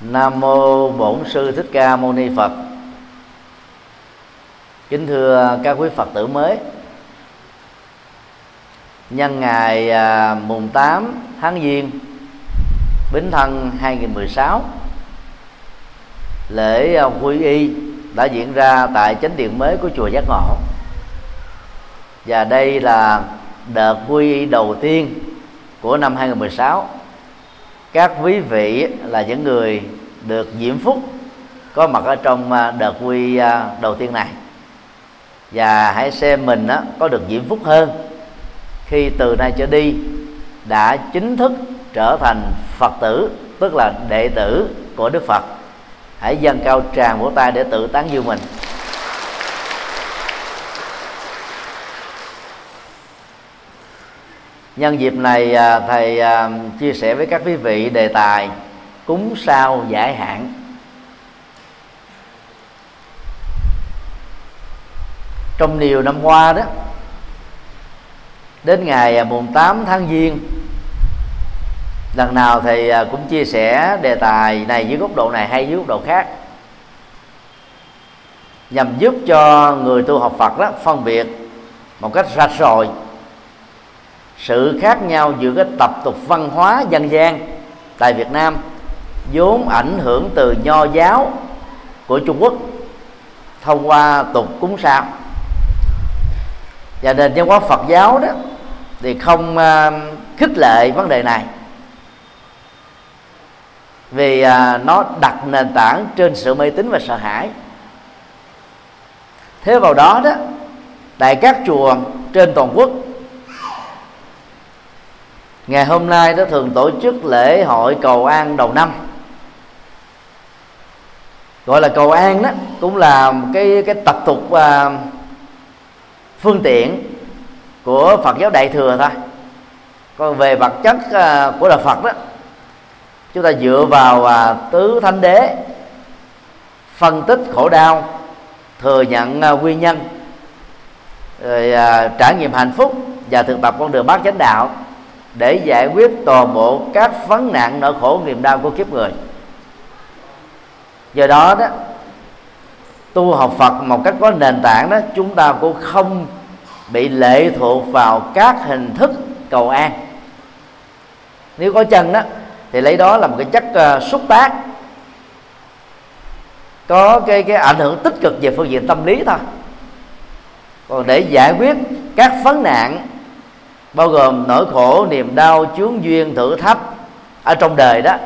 Nam mô Bổn sư Thích Ca Mâu Ni Phật. Kính thưa các quý Phật tử mới. Nhân ngày à, mùng 8 tháng Giêng, Bính Thân 2016 Lễ à, quy y đã diễn ra tại chánh điện mới của chùa Giác Ngộ Và đây là đợt quy y đầu tiên của năm 2016 các quý vị là những người được diễm phúc có mặt ở trong à, đợt quy à, đầu tiên này. Và hãy xem mình có được diễm phúc hơn khi từ nay trở đi đã chính thức trở thành phật tử, tức là đệ tử của đức phật. Hãy dâng cao tràng vỗ tay để tự tán dương mình. Nhân dịp này à, thầy à, chia sẻ với các quý vị đề tài cúng sao giải hạn. Trong nhiều năm qua đó, đến ngày à, mùng 8 tháng giêng, lần nào thầy cũng chia sẻ đề tài này dưới góc độ này hay dưới góc độ khác, nhằm giúp cho người tu học Phật đó phân biệt một cách rạch ròi sự khác nhau giữa cái tập tục văn hóa dân gian tại Việt Nam vốn ảnh hưởng từ nho giáo của Trung Quốc thông qua tục cúng sao. Và nền văn hóa Phật giáo đó thì không uh, khích lệ vấn đề này. Vì uh, nó đặt nền tảng trên sự mê tín và sợ hãi. Thế vào đó đó tại các chùa trên toàn quốc ngày hôm nay nó thường tổ chức lễ hội cầu an đầu năm. Gọi là cầu an đó cũng là cái cái tập tục uh, phương tiện của Phật giáo Đại thừa thôi. Còn về vật chất uh, của đạo Phật đó chúng ta dựa vào uh, tứ thánh đế phân tích khổ đau thừa nhận uh, nguyên nhân rồi uh, trải nghiệm hạnh phúc và thực tập con đường bát chánh đạo để giải quyết toàn bộ các vấn nạn nỗi khổ niềm đau của kiếp người. Do đó đó tu học Phật một cách có nền tảng đó chúng ta cũng không bị lệ thuộc vào các hình thức cầu an. Nếu có chân đó thì lấy đó là một cái chất uh, xúc tác. Có cái cái ảnh hưởng tích cực về phương diện tâm lý thôi. Còn để giải quyết các vấn nạn bao gồm nỗi khổ, niềm đau, chướng duyên, thử thách. Ở trong đời đó,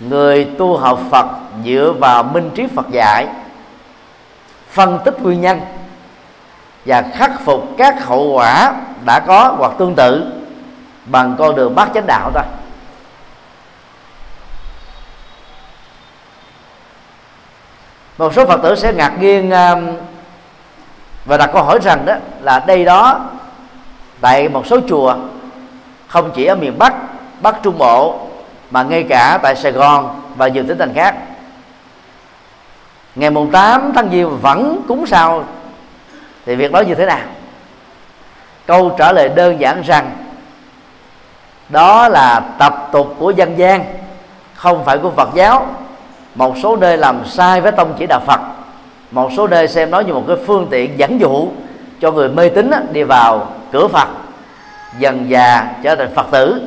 người tu học Phật dựa vào minh triết Phật dạy, phân tích nguyên nhân và khắc phục các hậu quả đã có hoặc tương tự bằng con đường bát chánh đạo thôi. Một số phật tử sẽ ngạc nhiên um, và đặt câu hỏi rằng đó là đây đó tại một số chùa, không chỉ ở miền bắc bắc trung bộ, mà ngay cả tại sài gòn và nhiều tỉnh thành khác. Ngày mùng 8 tháng giêng vẫn cúng sao. Thì việc đó như thế nào? Câu trả lời đơn giản rằng, đó là tập tục của dân gian, không phải của Phật giáo. Một số nơi làm sai với tông chỉ đạo Phật, một số nơi xem nó như một cái phương tiện dẫn dụ cho người mê tín đi vào cửa Phật dần già trở thành Phật tử.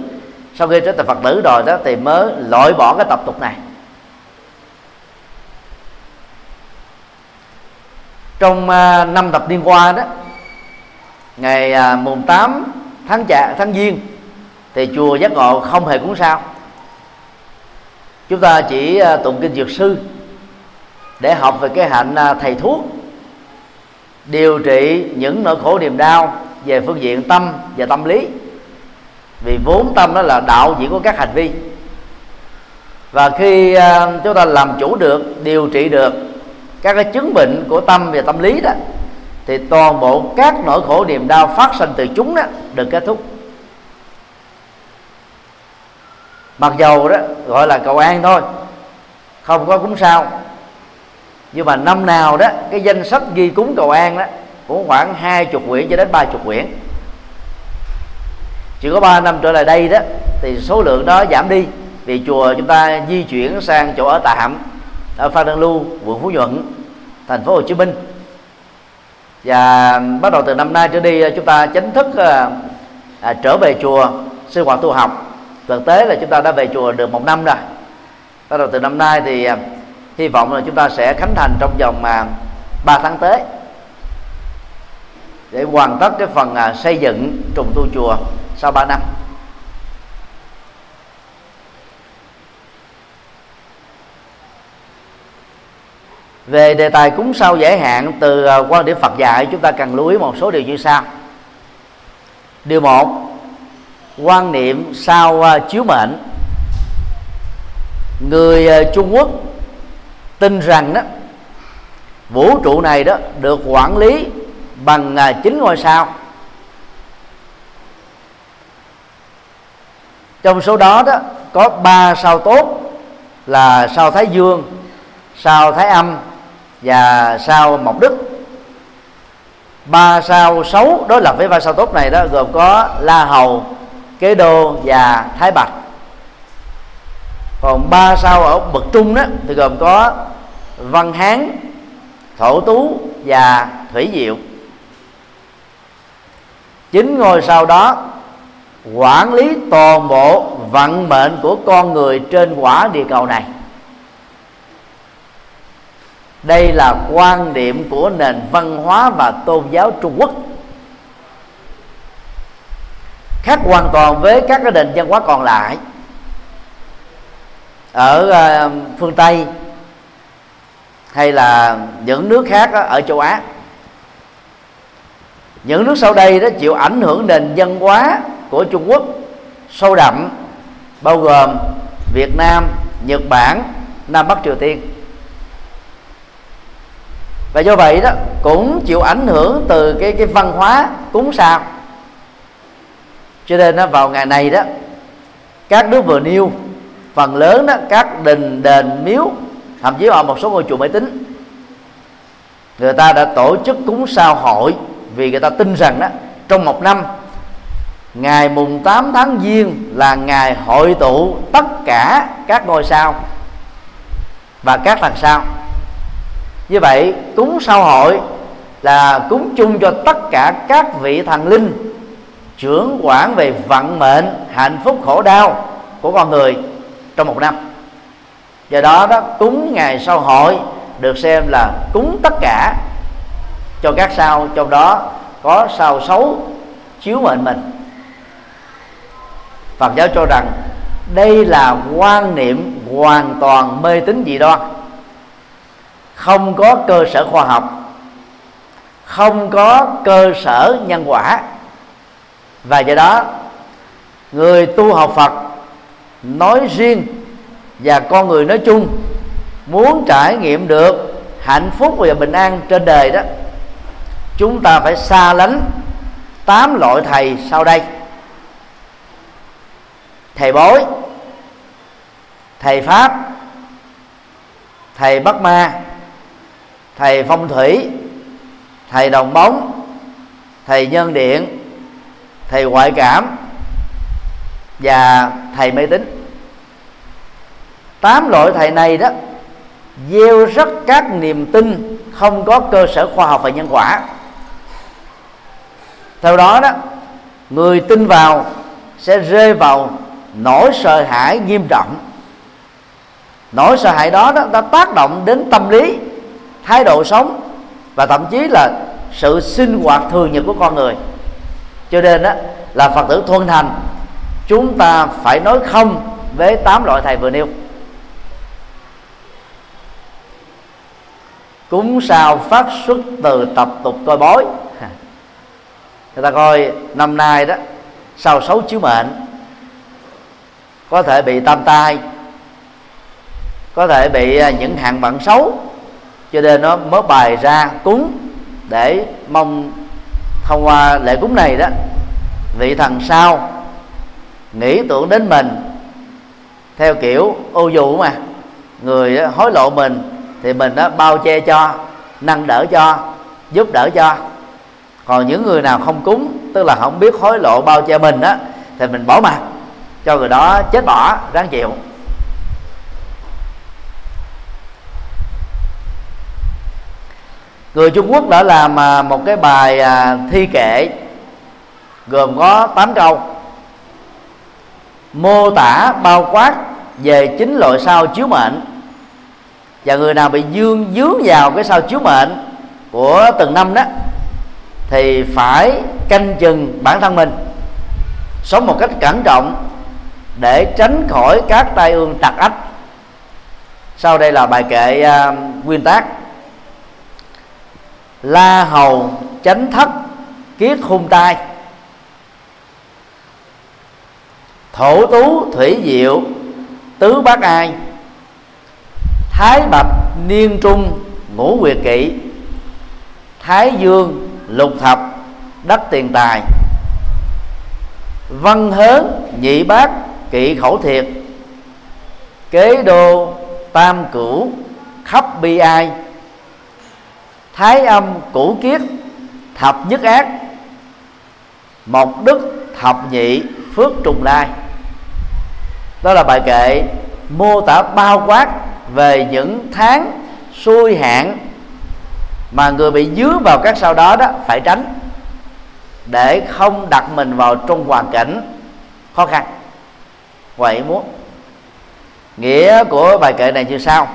Sau khi trở thành Phật tử rồi đó thì mới loại bỏ cái tập tục này. Trong uh, năm tập liên qua đó ngày uh, mùng 8 tháng chạ tháng giêng thì chùa giác ngộ không hề cúng sao. Chúng ta chỉ uh, tụng kinh dược sư để học về cái hạnh uh, thầy thuốc điều trị những nỗi khổ niềm đau về phương diện tâm và tâm lý. Vì vốn tâm đó là đạo diễn của các hành vi. Và khi ờ, chúng ta làm chủ được, điều trị được các cái chứng bệnh của tâm và tâm lý đó, thì toàn bộ các nỗi khổ niềm đau phát sinh từ chúng đó được kết thúc. Mặc dầu đó, gọi là cầu an thôi, không có cúng sao. Nhưng mà năm nào đó, cái danh sách ghi cúng cầu an đó cũng khoảng hai chục quyển cho đến ba chục quyển. Chỉ có 3 năm trở lại đây đó thì số lượng đó giảm đi vì chùa chúng ta di chuyển sang chỗ ở tạm ở Phan Đăng Lưu quận Phú Nhuận thành phố Hồ Chí Minh. Và bắt đầu từ năm nay trở đi chúng ta chính thức à, à, trở về chùa sinh hoạt tu học. Thực tế là chúng ta đã về chùa được một năm rồi. Bắt đầu từ năm nay thì à, hy vọng là chúng ta sẽ khánh thành trong vòng mà ba tháng tới để hoàn tất cái phần à, xây dựng trùng tu chùa sau 3 năm. Về đề tài cúng sau giải hạn từ à, quan điểm Phật dạy chúng ta cần lưu ý một số điều như sau. Điều một quan niệm sau à, chiếu mệnh. Người à, Trung Quốc tin rằng đó vũ trụ này đó được quản lý bằng à, chín ngôi sao. Trong số đó đó, có ba sao tốt là sao thái dương, sao thái âm và sao mộc đức. Ba sao xấu đối lập với ba sao tốt này đó, gồm có la hầu, kế đô và thái bạch. Còn ba sao ở bậc trung đó, thì gồm có văn hán, thổ tú và thủy diệu chính ngôi sao đó quản lý toàn bộ vận mệnh của con người trên quả địa cầu này. Đây là quan điểm của nền văn hóa và tôn giáo trung quốc. Khác hoàn toàn với các cái nền văn hóa còn lại. Ở ờ, phương tây hay là những nước khác ở châu á những nước sau đây đó chịu ảnh hưởng nền văn hóa của trung quốc sâu đậm bao gồm việt nam nhật bản nam bắc triều tiên. Và do vậy đó cũng chịu ảnh hưởng từ cái cái văn hóa cúng sao. Cho nên nó vào ngày này đó các nước vừa nêu phần lớn đó các đình đền miếu thậm chí ở một số ngôi chùa máy tính, người ta đã tổ chức cúng sao hội vì người ta tin rằng đó, trong một năm, ngày mùng 8 tháng giêng là ngày hội tụ tất cả các ngôi sao. Và các thần sao. Như vậy, cúng sao hội là cúng chung cho tất cả các vị thần linh, trưởng quản về vận mệnh, hạnh phúc, khổ đau của con người trong một năm. Do đó đó, cúng ngày sau hội được xem là cúng tất cả cho các sao trong đó có sao xấu chiếu mệnh mình. Phật giáo cho rằng đây là quan niệm hoàn toàn mê tín dị đoan. Không có cơ sở khoa học, không có cơ sở nhân quả. Và do đó, người tu học Phật nói riêng và con người nói chung muốn trải nghiệm được hạnh phúc và bình an trên đời đó chúng ta phải xa lánh tám loại thầy sau đây. Thầy bói thầy pháp, thầy bắt ma, thầy phong thủy, thầy đồng bóng, thầy nhân điện, thầy ngoại cảm và thầy mê tín. Tám loại thầy này đó, gieo rất các niềm tin không có cơ sở khoa học và nhân quả theo đó đó người tin vào sẽ rơi vào nỗi sợ hãi nghiêm trọng. Nỗi sợ hãi đó, đó đã tác động đến tâm lý thái độ sống và thậm chí là sự sinh hoạt thường nhật của con người. Cho nên đó là phật tử thuần thành chúng ta phải nói không với tám loại thầy vừa nêu. Cúng sao phát xuất từ tập tục coi bói người ta coi năm nay đó, sau xấu chiếu mệnh, có thể bị tam tai, có thể bị à, những hạn bận xấu. Cho nên nó mới bài ra cúng để mong thông qua lễ cúng này đó, vị thần sao nghĩ tưởng đến mình. Theo kiểu ô dù mà, người à, hối lộ mình thì mình đó bao che cho, nâng đỡ cho, giúp đỡ cho còn những người nào không cúng, tức là không biết hối lộ bao che mình á, thì mình bỏ mặt cho người đó chết bỏ, ráng chịu. Người Trung Quốc đã làm à, một cái bài à, thi kệ gồm có 8 câu. Mô tả bao quát về chính loại sao chiếu mệnh, và người nào bị dương dướng vào cái sao chiếu mệnh của từng năm đó thì phải canh chừng bản thân mình. Sống một cách cẩn trọng để tránh khỏi các tai ương tặc ách. Sau đây là bài kệ uh, nguyên tác. La hầu chánh thất kiết hung tai. Thổ tú thủy diệu tứ bát ai. Thái bạch niên trung ngũ quyệt kỵ thái dương lục thập đất tiền tài. Văn hớn nhị bát, kỵ khẩu thiệt. Kế đô, tam cửu, khắp bi ai. Thái âm cũ kiết, thập nhất ác. Mộc đức, thập nhị, phước trùng lai. Đó là bài kệ mô tả bao quát về những tháng xuôi hạn mà người bị dướng vào các sau đó đó phải tránh. Để không đặt mình vào trong hoàn cảnh khó khăn. Vậy muốn. Nghĩa của bài kệ này như sau.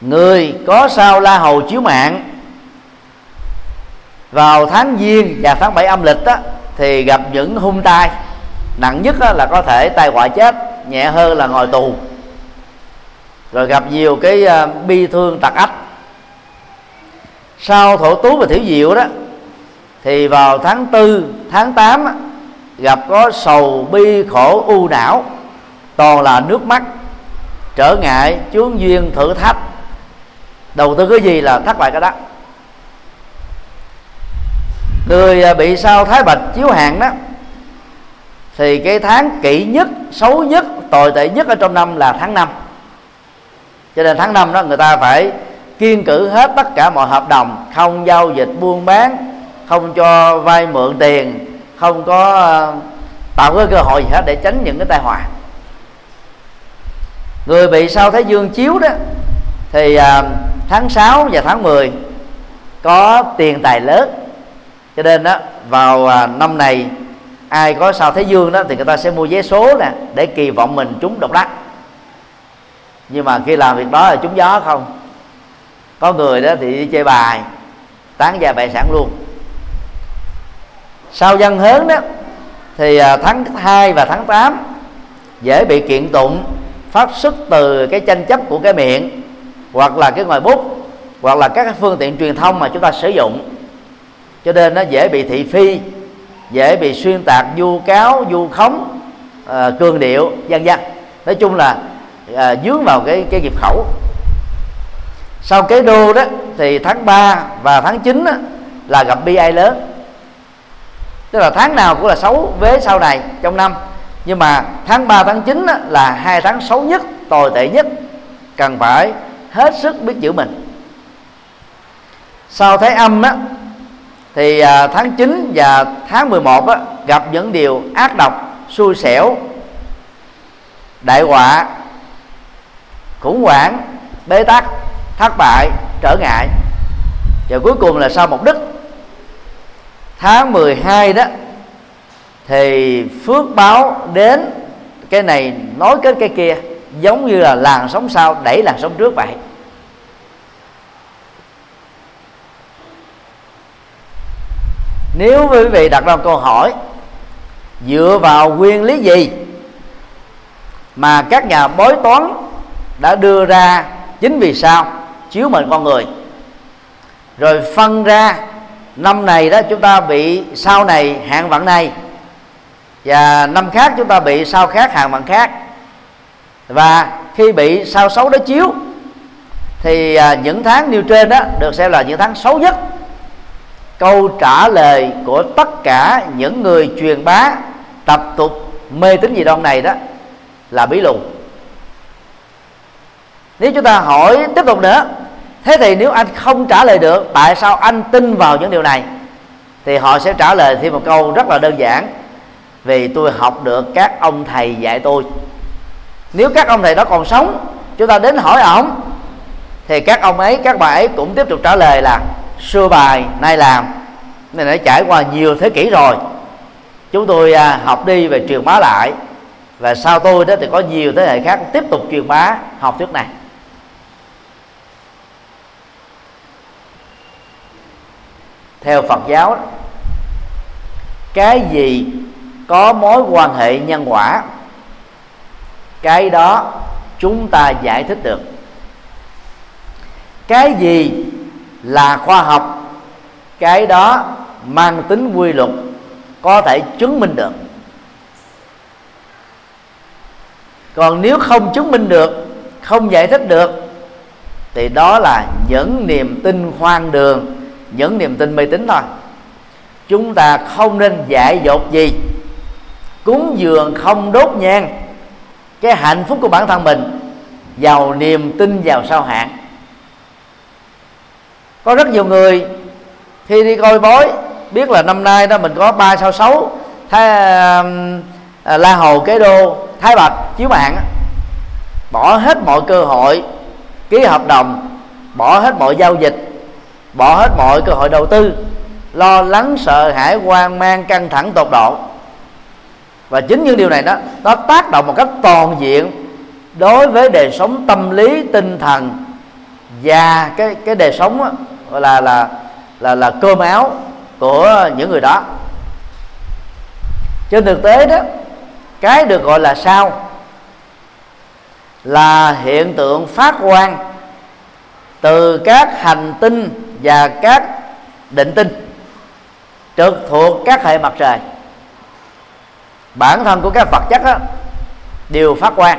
Người có sao la hầu chiếu mạng vào tháng giêng và tháng 7 âm lịch đó, thì gặp những hung tai. Nặng nhất là có thể tai họa chết nhẹ hơn là ngồi tù rồi gặp nhiều cái uh, bi thương tặc ách sau thổ tú và thiểu diệu đó thì vào tháng tư tháng 8 gặp có sầu bi khổ u não toàn là nước mắt trở ngại chướng duyên thử thách. Đầu tư cái gì là thất bại cái đó. Người à, bị sao thái bạch chiếu hạn đó thì cái tháng kỵ nhất xấu nhất tồi tệ nhất ở trong năm là tháng năm cho nên tháng năm đó người ta phải kiên cử hết tất cả mọi hợp đồng, không giao dịch buôn bán, không cho vay mượn tiền, không có ờ, tạo cái cơ hội gì hết để tránh những cái tai họa. Người bị sao thái dương chiếu đó, thì ờ, tháng 6 và tháng 10 có tiền tài lớn. Cho nên đó, vào ờ, năm này ai có sao thái dương đó thì người ta sẽ mua vé số nè để kỳ vọng mình trúng độc đắc nhưng mà khi làm việc đó là trúng gió không? Có người đó thì đi chơi bài tán gia bại sản luôn. Sau dân hớn đó thì à, tháng 2 và tháng 8 dễ bị kiện tụng phát xuất từ cái tranh chấp của cái miệng hoặc là cái ngòi bút hoặc là các phương tiện truyền thông mà chúng ta sử dụng. Cho nên nó dễ bị thị phi dễ bị xuyên tạc vu cáo vu khống à, cường điệu vân vân. Nói chung là à, dướng vào cái cái nghiệp khẩu. Sau cái đô đó thì tháng 3 và tháng 9 đó, là gặp bi ai lớn. Tức là tháng nào cũng là xấu vế sau này trong năm. Nhưng mà tháng 3 tháng 9 đó, là hai tháng xấu nhất tồi tệ nhất. Cần phải hết sức biết giữ mình. Sau thái âm á thì à, tháng 9 và tháng 11 á, gặp những điều ác độc xui xẻo đại họa khủng hoảng, bế tắc, thất bại, trở ngại. Và cuối cùng là sau một đức. Tháng 12 đó, thì phước báo đến cái này nối kết cái kia, giống như là làn sóng sau, đẩy làn sóng trước vậy. Nếu quý vị đặt ra một câu hỏi, dựa vào nguyên lý gì mà các nhà bói toán đã đưa ra chính vì sao chiếu mệnh con người. Rồi phân ra, năm này đó chúng ta bị sau này hạn vận này, và năm khác chúng ta bị sao khác hạn vận khác. Và khi bị sao xấu đó chiếu, thì à, những tháng nêu trên đó được xem là những tháng xấu nhất. Câu trả lời của tất cả những người truyền bá tập tục mê tín dị đoan này đó là bí lù nếu chúng ta hỏi tiếp tục nữa thế thì nếu anh không trả lời được tại sao anh tin vào những điều này? Thì họ sẽ trả lời thêm một câu rất là đơn giản. Vì tôi học được các ông thầy dạy tôi. Nếu các ông thầy đó còn sống chúng ta đến hỏi ổng thì các ông ấy các bà ấy cũng tiếp tục trả lời là xưa bài nay làm nên đã trải qua nhiều thế kỷ rồi. Chúng tôi à, học đi về truyền bá lại và sau tôi đó thì có nhiều thế hệ khác tiếp tục truyền bá học thuyết này. Theo Phật giáo cái gì có mối quan hệ nhân quả, cái đó chúng ta giải thích được. Cái gì là khoa học, cái đó mang tính quy luật có thể chứng minh được. Còn nếu không chứng minh được, không giải thích được, thì đó là những niềm tin hoang đường những niềm tin mê tín thôi. Chúng ta không nên dạy dột gì. Cúng dường không đốt nhang. Cái hạnh phúc của bản thân mình vào niềm tin vào sao hạn có rất nhiều người khi đi coi bói biết là năm nay đó mình có ba sao xấu thái à, la hồ kế đô thái bạch chiếu mạng bỏ hết mọi cơ hội ký hợp đồng bỏ hết mọi giao dịch bỏ hết mọi cơ hội đầu tư lo lắng sợ hãi hoang mang căng thẳng tột độ. Và chính những điều này đó nó tác động một cách toàn diện đối với đời sống tâm lý tinh thần và cái cái đời sống đó, là là là là cơm áo của những người đó. Trên thực tế đó cái được gọi là sao? Là hiện tượng phát quang từ các hành tinh và các định tinh trực thuộc các hệ mặt trời. Bản thân của các vật chất đó, đều phát quang.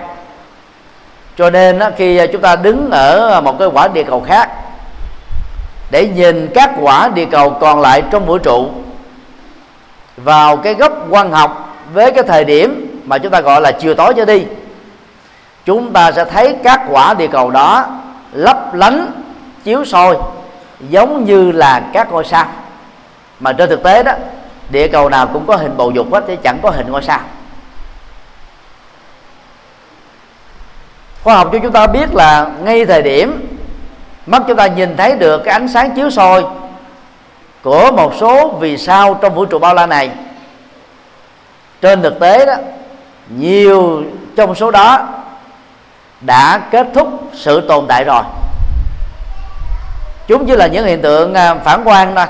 Cho nên đó, khi à, chúng ta đứng ở một cái quả địa cầu khác để nhìn các quả địa cầu còn lại trong vũ trụ vào cái góc quan học với cái thời điểm mà chúng ta gọi là chiều tối cho đi chúng ta sẽ thấy các quả địa cầu đó lấp lánh chiếu soi giống như là các ngôi sao. Mà trên thực tế đó, địa cầu nào cũng có hình bầu dục hết, chứ chẳng có hình ngôi sao. Khoa học cho chúng ta biết là ngay thời điểm mắt chúng ta nhìn thấy được cái ánh sáng chiếu soi của một số vì sao trong vũ trụ bao la này, trên thực tế đó, nhiều trong số đó đã kết thúc sự tồn tại rồi chúng chỉ là những hiện tượng à, phản quang thôi.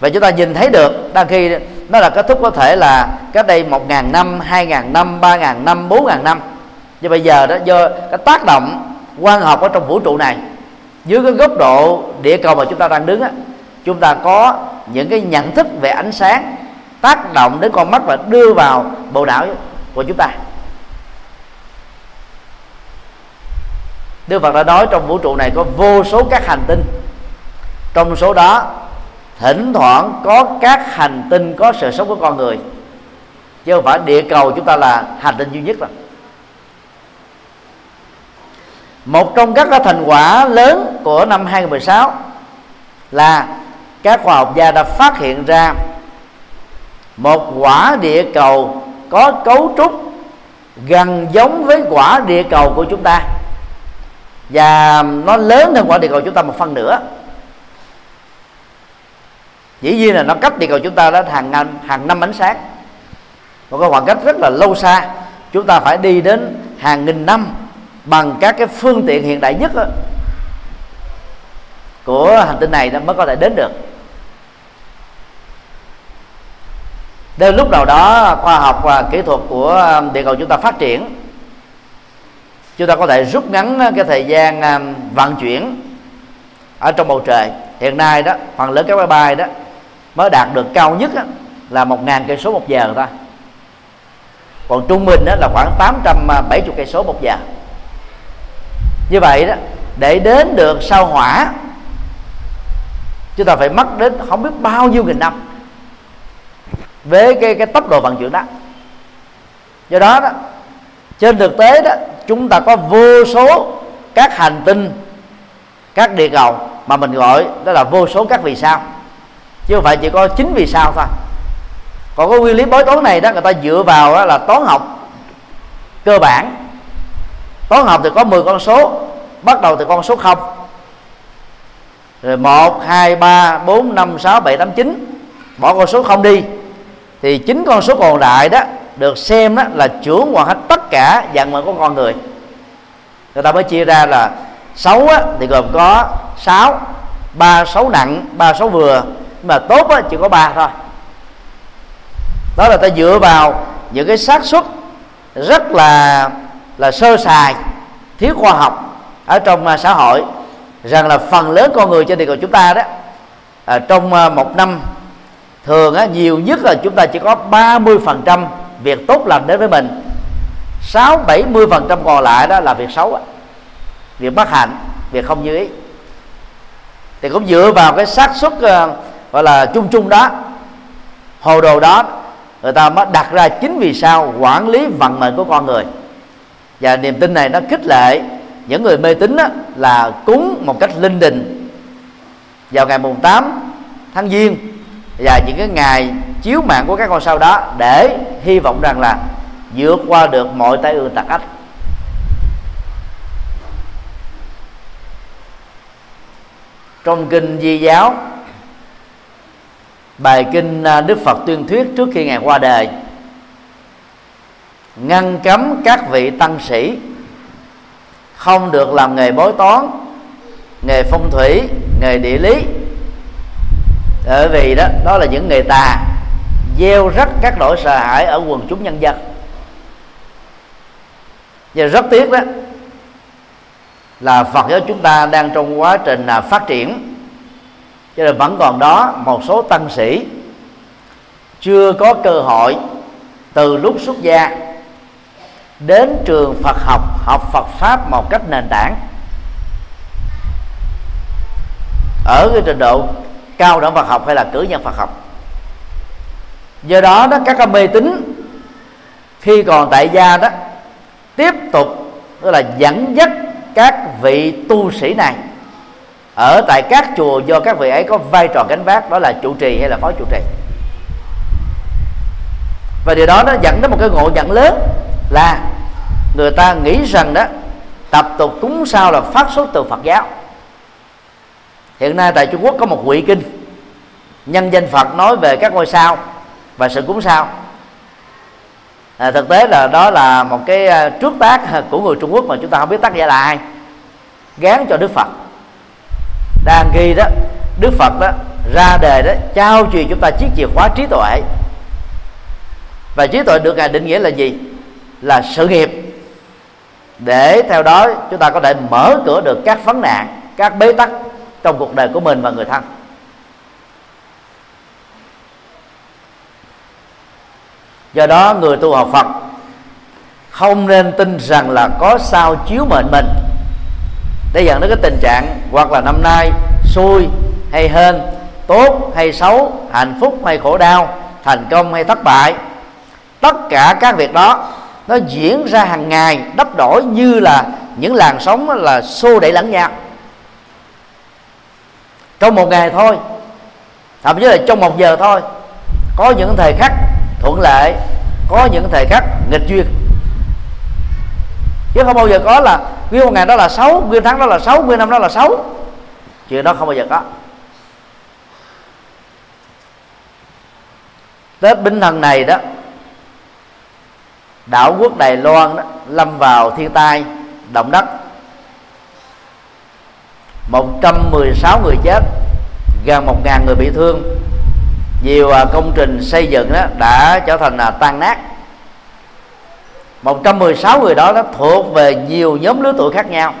Và chúng ta nhìn thấy được đang khi nó là kết thúc có thể là cách đây một ngàn năm, hai ngàn năm, ba ngàn năm, bốn ngàn năm. Nhưng bây giờ đó, do cái tác động quan học ở trong vũ trụ này, dưới cái góc độ địa cầu mà chúng ta đang đứng á, chúng ta có những cái nhận thức về ánh sáng tác động đến con mắt và đưa vào bộ não của chúng ta. Đức Phật đã nói trong vũ trụ này có vô số các hành tinh. Trong số đó, Thỉnh thoảng có các hành tinh có sự sống của con người, Chứ không phải địa cầu chúng ta là hành tinh duy nhất rồi Một trong các thành quả lớn của năm 2016 Là các khoa học gia đã phát hiện ra Một quả địa cầu có cấu trúc gần giống với quả địa cầu của chúng ta và nó lớn hơn quả địa cầu chúng ta một phân nữa. Dĩ nhiên là nó cách địa cầu chúng ta đó hàng năm hàng năm ánh sáng. Một cái khoảng cách rất là lâu xa. Chúng ta phải đi đến hàng nghìn năm bằng các cái phương tiện hiện đại nhất đó, của hành tinh này nó mới có thể đến được. Đến lúc nào đó khoa học và kỹ thuật của um, địa cầu chúng ta phát triển chúng ta có thể rút ngắn ờ, cái thời gian ờ, vận chuyển ở trong bầu trời. Hiện nay đó phần lớn các máy bay đó mới đạt được cao nhất đó, là một ngàn cây số một giờ thôi. Còn trung bình đó là khoảng 870 ờ, cây số một giờ. Như vậy đó để đến được sao hỏa chúng ta phải mất đến không biết bao nhiêu nghìn năm với cái cái tốc độ vận chuyển đó. Do đó đó trên thực tế đó chúng ta có vô số các hành tinh, các địa cầu mà mình gọi đó là vô số các vì sao. Chứ không phải chỉ có chín vì sao thôi. Còn cái nguyên lý bói toán này đó, người ta dựa vào đó là toán học cơ bản. Toán học thì có 10 con số, bắt đầu từ con số 0 rồi 1 2 3 4 5 6 7 8 9 bỏ con số 0 đi. Thì chín con số còn lại đó được xem đó là trưởng hoàn hết tất cả dạng mệnh của con người. Người ta mới chia ra là xấu á, thì gồm có sáu ba xấu nặng ba xấu vừa. Nhưng mà tốt á, chỉ có ba thôi. Đó là ta dựa vào những cái xác suất rất là là sơ sài thiếu khoa học ở trong à, xã hội rằng là phần lớn con người trên địa cầu chúng ta đó à, trong à, một năm thường á, nhiều nhất là chúng ta chỉ có 30% việc tốt lành đến với mình. 6 70 phần trăm còn lại đó là việc xấu việc bất hạnh, việc không như ý. Thì cũng dựa vào cái xác suất ờ, gọi là chung chung đó, hồ đồ đó, người ta mới đặt ra chính vì sao quản lý vận mệnh của con người. Và niềm tin này nó khích lệ những người mê tín là cúng một cách linh đình. Vào ngày mùng 8 tháng giêng, và những cái ngày chiếu mạng của các con sao đó để hy vọng rằng là vượt qua được mọi tai ương tạc ách trong kinh di giáo, bài kinh à, đức phật tuyên thuyết trước khi ngài qua đời, ngăn cấm các vị tăng sĩ không được làm nghề bói toán, nghề phong thủy, nghề địa lý. Bởi vì đó đó là những nghề tà, gieo rắc các nỗi sợ hãi ở quần chúng nhân dân và rất tiếc đó, là Phật giáo chúng ta đang trong quá trình là phát triển. Cho nên vẫn còn đó một số tăng sĩ chưa có cơ hội từ lúc xuất gia đến trường Phật học học Phật pháp một cách nền tảng. Ở cái trình độ cao đẳng Phật học hay là cử nhân Phật học. Do đó đó, các mê tín khi còn tại gia đó tiếp tục, tức là dẫn dắt các vị tu sĩ này. Ở tại các chùa do các vị ấy có vai trò gánh vác, đó là trụ trì hay là phó trụ trì. Và điều đó nó dẫn đến một cái ngộ nhận lớn là người ta nghĩ rằng đó, tập tục cúng sao là phát xuất từ Phật giáo. Hiện nay tại Trung Quốc có một quỷ kinh, nhân danh Phật nói về các ngôi sao và sự cúng sao à, thực tế là đó là một cái à, trước tác của người Trung Quốc mà chúng ta không biết tác giả là ai. Gán cho Đức Phật. Đang ghi đó Đức Phật đó ra đề đó trao truyền chúng ta chiếc chìa khóa trí tuệ. Và trí tuệ được ngài định nghĩa là gì? Là sự nghiệp. Để theo đó chúng ta có thể mở cửa được các vấn nạn các bế tắc trong cuộc đời của mình và người thân. Do đó người tu học Phật không nên tin rằng là có sao chiếu mệnh mình. Để dẫn đến cái tình trạng hoặc là năm nay xui hay hên, tốt hay xấu, hạnh phúc hay khổ đau, thành công hay thất bại, tất cả các việc đó nó diễn ra hàng ngày, đắp đổi như là những làn sóng là xô đẩy lẫn nhau. Trong một ngày thôi, thậm chí là trong một giờ thôi, có những thời khắc thuận lợi, có những thời khắc nghịch duyên. Chứ không bao giờ có là nguyên một ngày đó là xấu, nguyên tháng đó là xấu, nguyên năm đó là xấu. Chuyện đó không bao giờ có. Tết binh thần này đó, đảo quốc đài loan đó, lâm vào thiên tai, động đất. 116 người chết, gần 1.000 người bị thương nhiều công trình xây dựng đó đã trở thành là tan nát. 116 người đó nó thuộc về nhiều nhóm lứa tuổi khác nhau.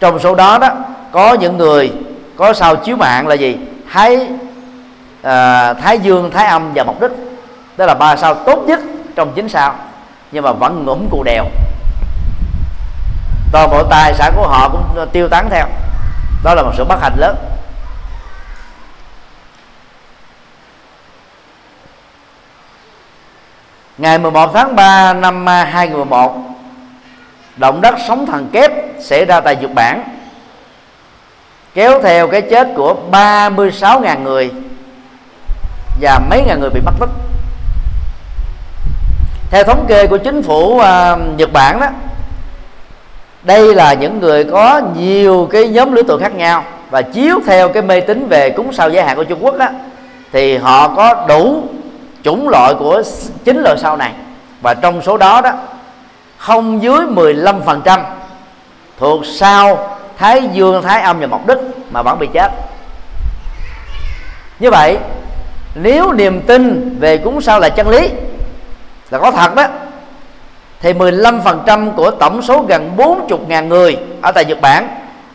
Trong số đó đó có những người có sao chiếu mạng là gì? Thái à, thái dương thái âm và mục đích đó là ba sao tốt nhất trong chính sao nhưng mà vẫn ngủm cụ đèo. Toàn bộ tài sản của họ cũng tiêu tán theo. Đó là một sự bất hạnh lớn. Ngày 11 tháng 3 năm 2011 động đất sóng thần kép xảy ra tại Nhật Bản kéo theo cái chết của 36.000 người và mấy ngàn người bị mất tích theo thống kê của chính phủ uh, Nhật Bản đó đây là những người có nhiều cái nhóm lứa tuổi khác nhau và chiếu theo cái mê tín về cúng sao giới hạn của Trung Quốc á, thì họ có đủ chủng loại của chín loại sao này. Và trong số đó đó không dưới 15% thuộc sao Thái Dương, Thái Âm và Mộc Đức mà vẫn bị chết. Như vậy nếu niềm tin về cúng sao là chân lý là có thật đó thì 15% của tổng số gần 40.000 người ở tại Nhật Bản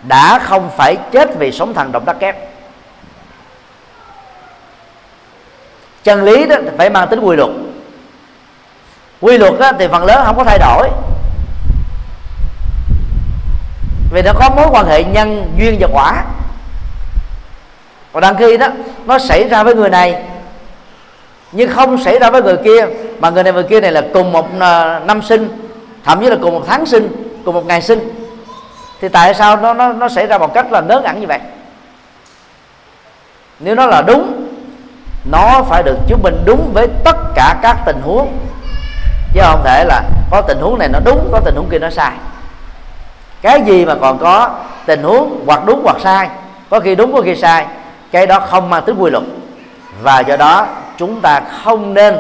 đã không phải chết vì sống thần động đất kép chân lý đó phải mang tính quy luật. Quy luật đó, thì phần lớn không có thay đổi. Vì nó có mối quan hệ nhân duyên và quả. Còn đăng khi đó nó xảy ra với người này nhưng không xảy ra với người kia mà người này người kia này là cùng một à, năm sinh thậm chí là cùng một tháng sinh cùng một ngày sinh. Thì tại sao nó nó nó xảy ra một cách là nớn ẩn như vậy? Nếu nó là đúng nó phải được chứng minh đúng với tất cả các tình huống. Chứ không thể là có tình huống này nó đúng, có tình huống kia nó sai. Cái gì mà còn có tình huống hoặc đúng hoặc sai, có khi đúng, có khi sai, cái đó không mang tính quy luật. Và do đó, chúng ta không nên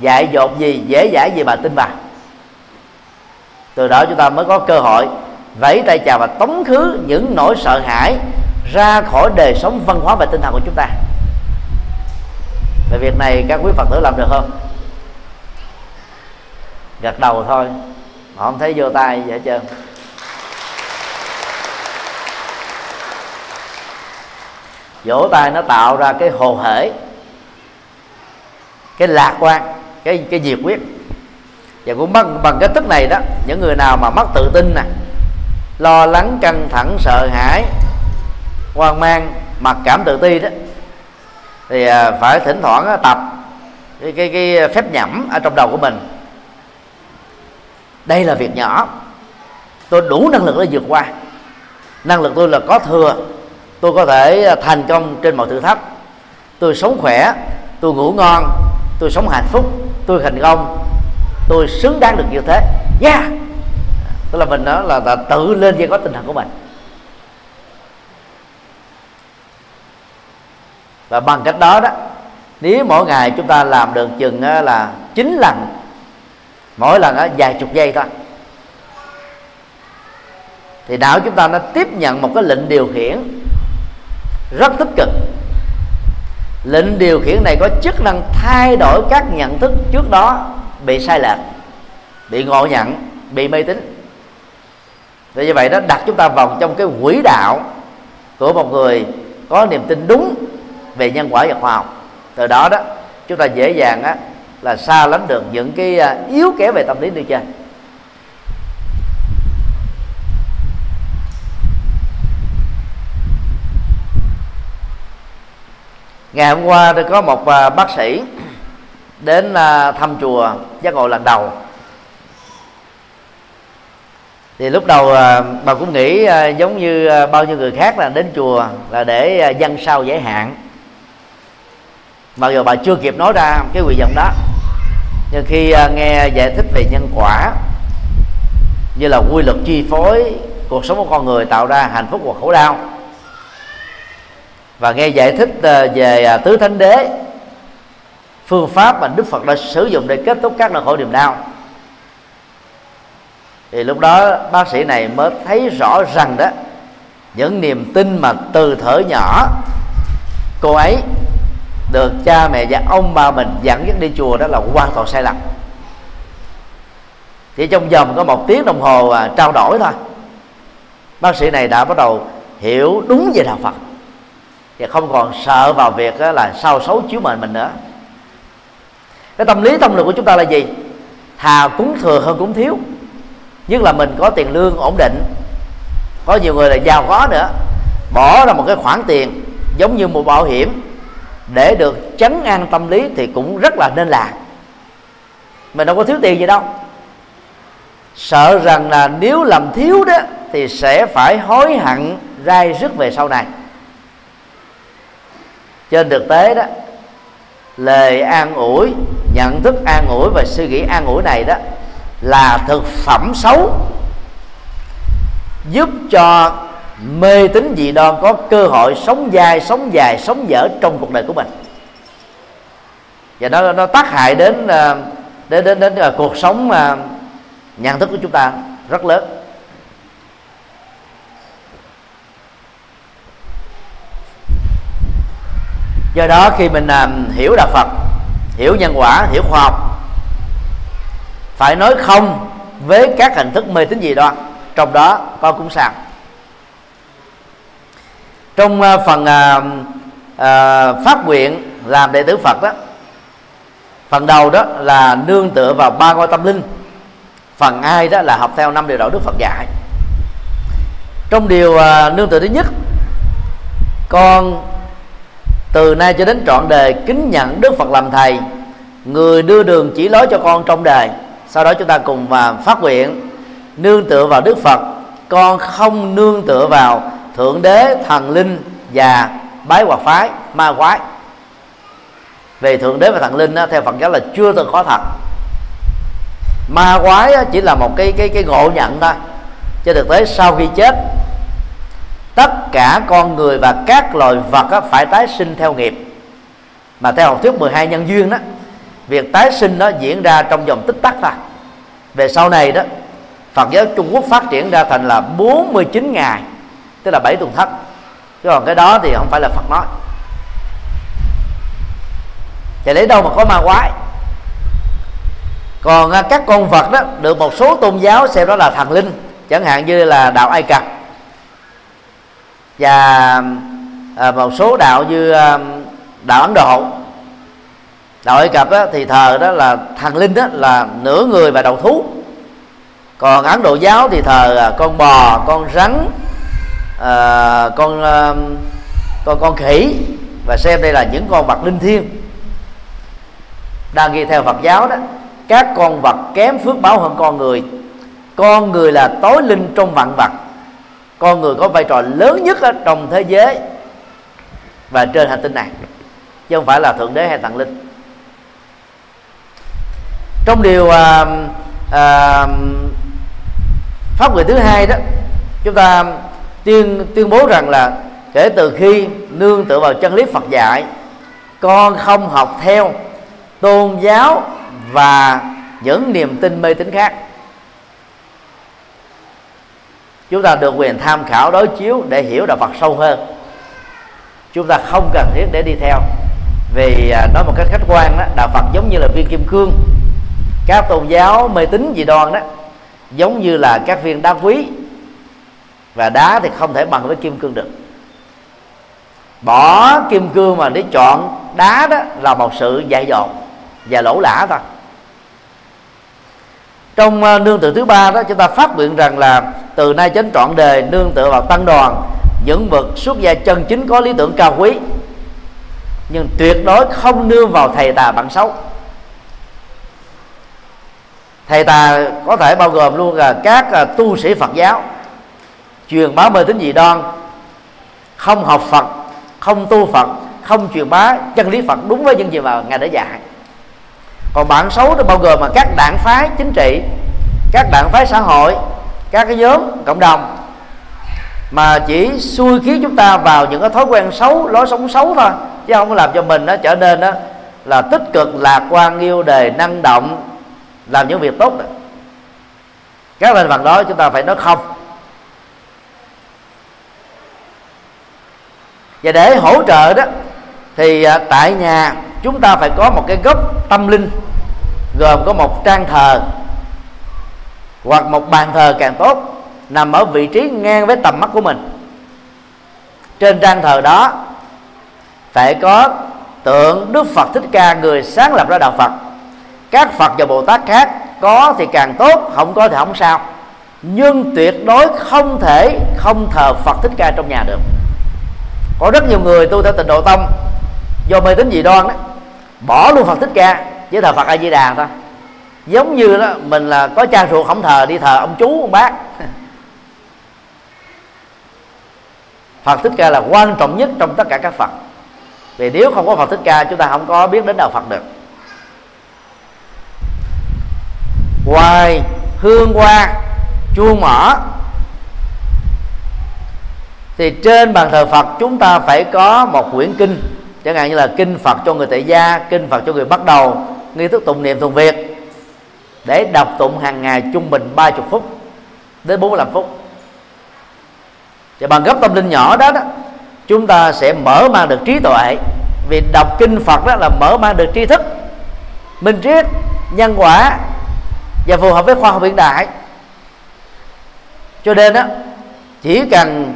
dạy dột gì, dễ dãi gì mà tin vào. Từ đó chúng ta mới có cơ hội vẫy tay chào và tống khứ những nỗi sợ hãi ra khỏi đời sống văn hóa và tinh thần của chúng ta về việc này các quý phật tử làm được không? Gật đầu thôi. Họ không thấy vô tay vậy hết trơn. Vỗ tay nó tạo ra cái hồ hởi cái lạc quan, cái cái nhiệt quyết và cũng bằng bằng cách thức này đó, những người nào mà mất tự tin nè, lo lắng, căng thẳng, sợ hãi, hoang mang, mặc cảm tự ti đó thì à, phải thỉnh thoảng tập cái, cái, cái phép nhẩm ở trong đầu của mình. Đây là việc nhỏ. Tôi đủ năng lực để vượt qua. Năng lực tôi là có thừa. Tôi có thể à, thành công trên mọi thử thách. Tôi sống khỏe tôi ngủ ngon tôi sống hạnh phúc tôi thành công tôi xứng đáng được như thế. Yeah! Tức là mình đó là, là tự lên dây có tinh thần của mình. Và bằng cách đó đó, nếu mỗi ngày chúng ta làm được chừng là chín lần, mỗi lần vài chục giây thôi, thì não chúng ta nó tiếp nhận một cái lệnh điều khiển rất tích cực. Lệnh điều khiển này có chức năng thay đổi các nhận thức trước đó bị sai lệch, bị ngộ nhận, bị mê tín. Vì như vậy đó, đặt chúng ta vào trong cái quỹ đạo của một người có niềm tin đúng về nhân quả và khoa học. Từ đó đó chúng ta dễ dàng á, là xa lánh được những cái à, yếu kém về tâm lý như trên. Ngày hôm qua tôi có một à, bác sĩ đến à, thăm chùa giác ngộ lần đầu. Thì lúc đầu bà cũng nghĩ giống như bao nhiêu người khác là đến chùa là để dân sao giải hạn mặc dù bà chưa kịp nói ra cái quy vọng đó. Nhưng khi à, nghe giải thích về nhân quả, như là quy luật chi phối cuộc sống của con người tạo ra hạnh phúc hoặc khổ đau, và nghe giải thích à, về à, tứ thánh đế, phương pháp mà đức phật đã sử dụng để kết thúc các nỗi khổ niềm đau, thì lúc đó bác sĩ này mới thấy rõ rằng đó, những niềm tin mà từ thở nhỏ, cô ấy được cha mẹ và ông bà mình dẫn dắt đi chùa đó là hoàn toàn sai lầm. Chỉ trong vòng có một tiếng đồng hồ à, trao đổi thôi. Bác sĩ này đã bắt đầu hiểu đúng về đạo phật. Và không còn sợ vào việc là sao xấu chiếu mệnh mình nữa. Cái tâm lý tâm lực của chúng ta là gì? Thà cúng thừa hơn cúng thiếu. Nhất là mình có tiền lương ổn định. Có nhiều người là giàu có nữa. Bỏ ra một cái khoản tiền giống như một bảo hiểm để được chấn an tâm lý thì cũng rất là nên làm. Mình đâu có thiếu tiền gì đâu. Sợ rằng là nếu làm thiếu đó thì sẽ phải hối hận, rai rứt về sau này. Trên thực tế đó, lời an ủi, nhận thức an ủi và suy nghĩ an ủi này đó là thực phẩm xấu, giúp cho mê tín dị đoan có cơ hội sống dài sống dài sống dở trong cuộc đời của mình. Và nó nó tác hại đến ờ, đến đến, đến, ờ, cuộc sống ờ, nhận thức của chúng ta rất lớn. Do đó khi mình hiểu đạo phật hiểu nhân quả hiểu khoa học phải nói không với các hình thức mê tín dị đoan trong đó con cũng sàng trong à, phần à, à, phát nguyện làm đệ tử phật đó phần đầu đó là nương tựa vào ba ngôi tâm linh. Phần hai đó là học theo năm điều đạo đức phật dạy. Trong điều à, nương tựa thứ nhất con từ nay cho đến trọn đời kính nhận đức phật làm thầy người đưa đường chỉ lối cho con trong đời. Sau đó chúng ta cùng và phát nguyện nương tựa vào đức phật con không nương tựa vào thượng đế, thần linh và bái hoặc phái, ma quái. Về thượng đế và thần linh theo phật giáo là chưa từng có thật. Ma quái chỉ là một cái cái cái ngộ nhận thôi. Trên thực tế, sau khi chết, tất cả con người và các loài vật phải tái sinh theo nghiệp. Mà theo học thuyết 12 nhân duyên đó việc tái sinh nó diễn ra trong vòng tích tắc thôi. Về sau này đó, Phật giáo Trung Quốc phát triển ra thành là 49 ngày tức là bảy tuần thất. Chứ còn cái đó thì không phải là Phật nói. Thì lấy đâu mà có ma quái. Còn à, các con vật đó được một số tôn giáo xem đó là thần linh chẳng hạn như là đạo ai cập. Và à, một số đạo như à, đạo ấn độ. Đạo ai cập đó, thì thờ đó là thần linh đó là nửa người và đầu thú. Còn ấn độ giáo thì thờ con bò con rắn uh, con ờ, con con khỉ. Và xem đây là những con vật linh thiêng. Đang ghi theo Phật giáo đó các con vật kém phước báo hơn con người. Con người là tối linh trong vạn vật. Con người có vai trò lớn nhất ở trong thế giới và trên hành tinh này chứ không phải là thượng đế hay thần linh. Trong điều à, à, pháp người thứ hai đó chúng ta tuyên tuyên bố rằng là kể từ khi nương tựa vào chân lý Phật dạy, con không học theo tôn giáo và những niềm tin mê tín khác. Chúng ta được quyền tham khảo đối chiếu để hiểu đạo Phật sâu hơn. Chúng ta không cần thiết để đi theo. Vì à, nói một cách khách quan đó, đạo Phật giống như là viên kim cương. Các tôn giáo mê tín dị đoan đó, giống như là các viên đá quý và đá thì không thể bằng với kim cương được. Bỏ kim cương mà để chọn đá đó là một sự dại dột và lỗ lã thôi. Trong ờ, nương tựa thứ ba đó, chúng ta phát nguyện rằng là từ nay đến trọn đề nương tựa vào tăng đoàn, những bậc xuất gia chân chính có lý tưởng cao quý, nhưng tuyệt đối không nương vào thầy tà bạn xấu. Thầy tà có thể bao gồm luôn là các ờ, tu sĩ phật giáo truyền bá mê tín dị đoan. Không học phật, không tu phật, không truyền bá chân lý phật đúng với những gì mà ngài đã dạy. Còn bạn xấu nó bao gồm mà các đảng phái chính trị, các đảng phái xã hội, các cái nhóm cộng đồng mà chỉ xui khiến chúng ta vào những cái thói quen xấu, lối sống xấu thôi, chứ không có làm cho mình nó trở nên đó là tích cực, lạc quan, yêu đề, năng động, làm những việc tốt. Đó. các thành phần đó chúng ta phải nói không. Và để hỗ trợ đó, thì à, tại nhà chúng ta phải có một cái gốc tâm linh, gồm có một trang thờ hoặc một bàn thờ càng tốt, nằm ở vị trí ngang với tầm mắt của mình. Trên trang thờ đó phải có tượng Đức Phật Thích Ca người sáng lập ra đạo Phật. Các Phật và Bồ Tát khác có thì càng tốt, không có thì không sao. Nhưng tuyệt đối không thể không thờ Phật Thích Ca trong nhà được có rất nhiều người tu theo tịnh độ tông. Do mê tín dị đoan đó, bỏ luôn phật thích ca với thờ phật a di đà thôi. Giống như đó, mình là có cha ruột không thờ, đi thờ ông chú, ông bác. Phật thích ca là quan trọng nhất trong tất cả các phật. Vì nếu không có phật thích ca, chúng ta không có biết đến đạo phật được. Ngoài hương hoa chuông mỏ thì trên bàn thờ Phật chúng ta phải có một quyển kinh. Chẳng hạn như là kinh Phật cho người tại gia kinh Phật cho người bắt đầu nghi thức tụng niệm thuần Việt. Để đọc tụng hàng ngày trung bình 30 phút đến 45 phút. Và bằng gấp tâm linh nhỏ đó, đó chúng ta sẽ mở mang được trí tuệ. Vì đọc kinh Phật đó là mở mang được tri thức minh triết nhân quả và phù hợp với khoa học hiện đại. Cho nên đó chỉ cần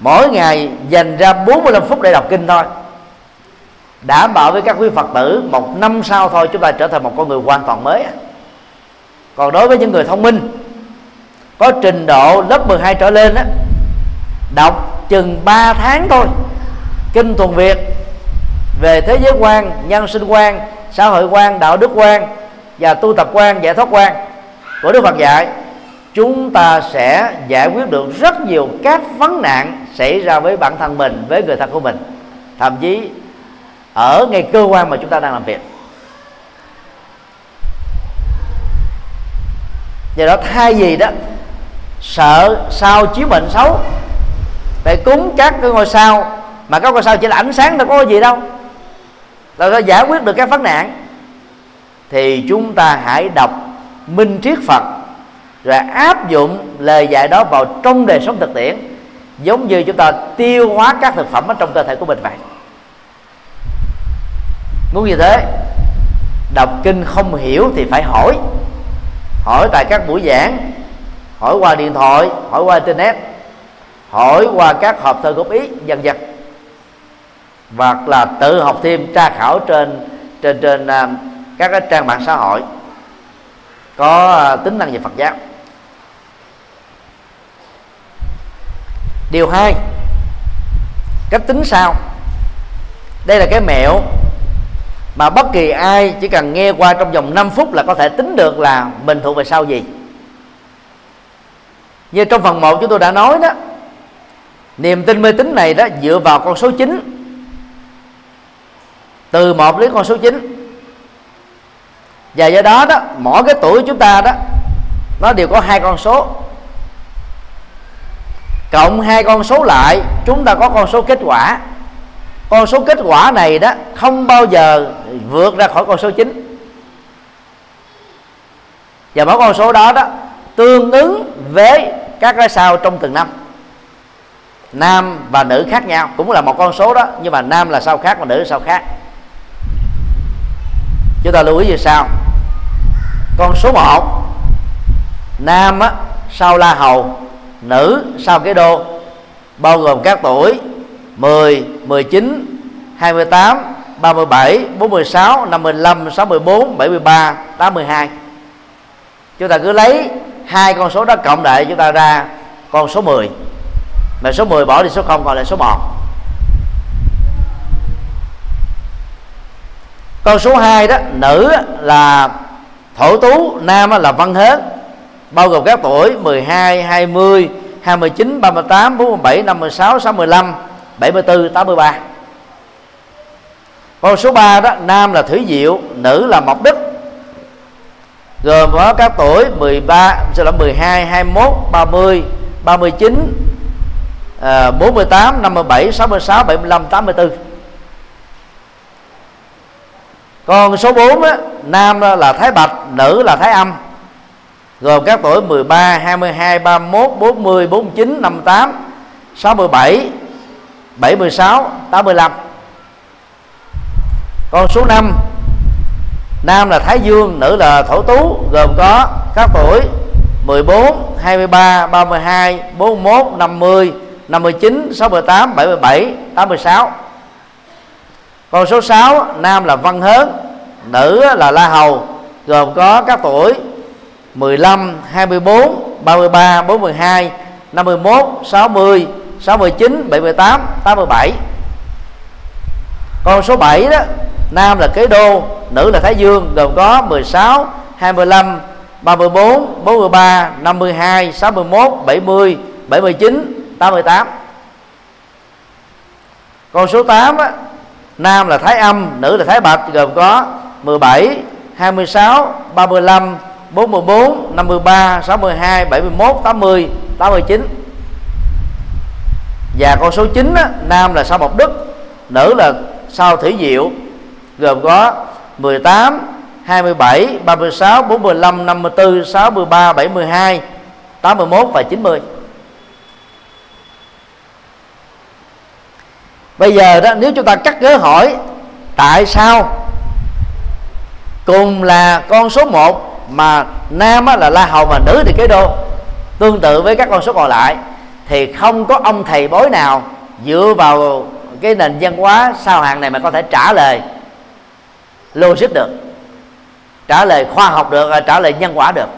mỗi ngày dành ra 45 phút để đọc kinh thôi. Đảm bảo với các quý phật tử, một năm sau thôi chúng ta trở thành một con người hoàn toàn mới. Còn đối với những người thông minh, có trình độ lớp 12 trở lên á, đọc chừng 3 tháng thôi. Kinh thuần việt, về thế giới quan, nhân sinh quan, xã hội quan, đạo đức quan, và tu tập quan, giải thoát quan của đức phật dạy, chúng ta sẽ giải quyết được rất nhiều các vấn nạn xảy ra với bản thân mình, với người thân của mình. Thậm chí ở ngay cơ quan mà chúng ta đang làm việc. Do đó thay gì đó, sợ sao chiếu bệnh xấu, phải cúng các cái ngôi sao, mà các ngôi sao chỉ là ánh sáng đâu có gì đâu. Là nó giải quyết được các vấn nạn, thì chúng ta hãy đọc minh triết phật, rồi áp dụng lời dạy đó vào trong đời sống thực tiễn giống như chúng ta tiêu hóa các thực phẩm ở trong cơ thể của mình vậy. Muốn như thế, đọc kinh không hiểu thì phải hỏi. Hỏi tại các buổi giảng, hỏi qua điện thoại, hỏi qua internet, hỏi qua các hộp thư góp ý dần dần hoặc là tự học thêm tra khảo trên trên trên à, các trang mạng xã hội có à, tính năng về Phật giáo. Điều hai, cách tính sao? Đây là cái mẹo mà bất kỳ ai chỉ cần nghe qua trong vòng 5 phút là có thể tính được là mình thuộc về sao gì. Như trong phần 1 chúng tôi đã nói đó, niềm tin mê tín này đó dựa vào con số 9 từ một đến con số 9 và do đó đó, mỗi cái tuổi chúng ta đó, nó đều có hai con số cộng hai con số lại chúng ta có con số kết quả. Con số kết quả này đó không bao giờ vượt ra khỏi con số 9 và mỗi con số đó đó tương ứng với các cái sao trong từng năm. Nam và nữ khác nhau cũng là một con số đó nhưng mà nam là sao khác và nữ là sao khác. Chúng ta lưu ý như sau. Con số 1 nam á, sao la hầu nữ sau cái đô bao gồm các tuổi 10, 19, 28, 37, 46, 55, 64, 73, 82 Chúng ta cứ lấy hai con số đó cộng lại chúng ta ra con số 10 Mà số 10 bỏ đi số 0 còn lại số 1 Con số 2 đó Nữ là thổ tú Nam là văn hớn Bao gồm các tuổi 12, 20, 29, 38, 47, 56, 65 74 83 con số 3 đó nam là thủy diệu nữ là mộc đích. gồm có các tuổi 13 sẽ là 12 21 30 39 48 57 66 75 84 còn số 4 á, nam là thái bạch nữ là thái âm gồm các tuổi 13 22 31 40 49 58 67 76 85 con số 5 nam là thái dương, nữ là thổ tú, gồm có các tuổi 14 23 32 41 50 59 68 77 86 con số 6 nam là văn hớn, nữ là la hầu, gồm có các tuổi 15 24 33 42 51 60 69 78 87 con số 7 đó nam là kế đô nữ là thái dương gồm có 16 25 34 43 52 61 70 79 88 con số 8 đó, nam là thái âm nữ là thái bạch gồm có 17 26 35 44 53 62 71 80 89 và con số 9 á, nam là sao mộc đức nữ là sao thủy diệu gồm có 18 27 36 45 54 63 72 81 và 90 bây giờ đó nếu chúng ta cắt ghế hỏi tại sao cùng là con số 1 mà nam là la hầu mà nữ thì kế đô. Tương tự với các con số còn lại, thì không có ông thầy bói nào dựa vào cái nền văn hóa sao hàng này mà có thể trả lời logic được, trả lời khoa học được à, trả lời nhân quả được.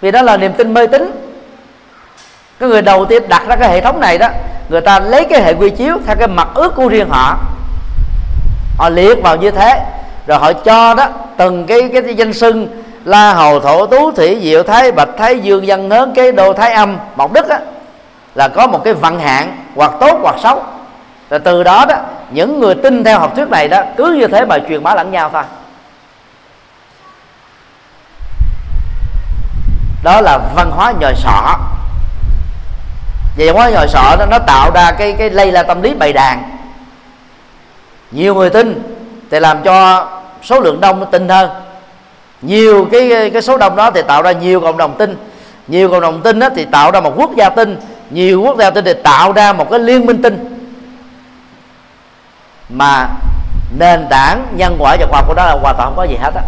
Vì đó là niềm tin mê tín. Cái người đầu tiên đặt ra cái hệ thống này đó, người ta lấy cái hệ quy chiếu theo cái mặt ước của riêng họ. Họ liệt vào như thế, rồi họ cho đó từng cái cái danh xưng la hầu thổ tú thủy diệu thái bạch thái dương văn hớn cái đô thái âm mộc đức á, là có một cái vận hạn hoặc tốt hoặc xấu. Rồi từ đó đó những người tin theo học thuyết này đó cứ như thế mà truyền bá lẫn nhau thôi. Đó là văn hóa nhồi sọ. Vậy văn hóa nhồi sọ đó nó tạo ra cái cái lây la tâm lý bày đàn. Nhiều người tin thì làm cho số lượng đông nó tin hơn. Nhiều cái cái số đông đó thì tạo ra nhiều cộng đồng tin. Nhiều cộng đồng tin đó thì tạo ra một quốc gia tin. Nhiều quốc gia tin thì tạo ra một cái liên minh tin. Mà nền tảng nhân quả và khoa học của đó là hoàn toàn không có gì hết á.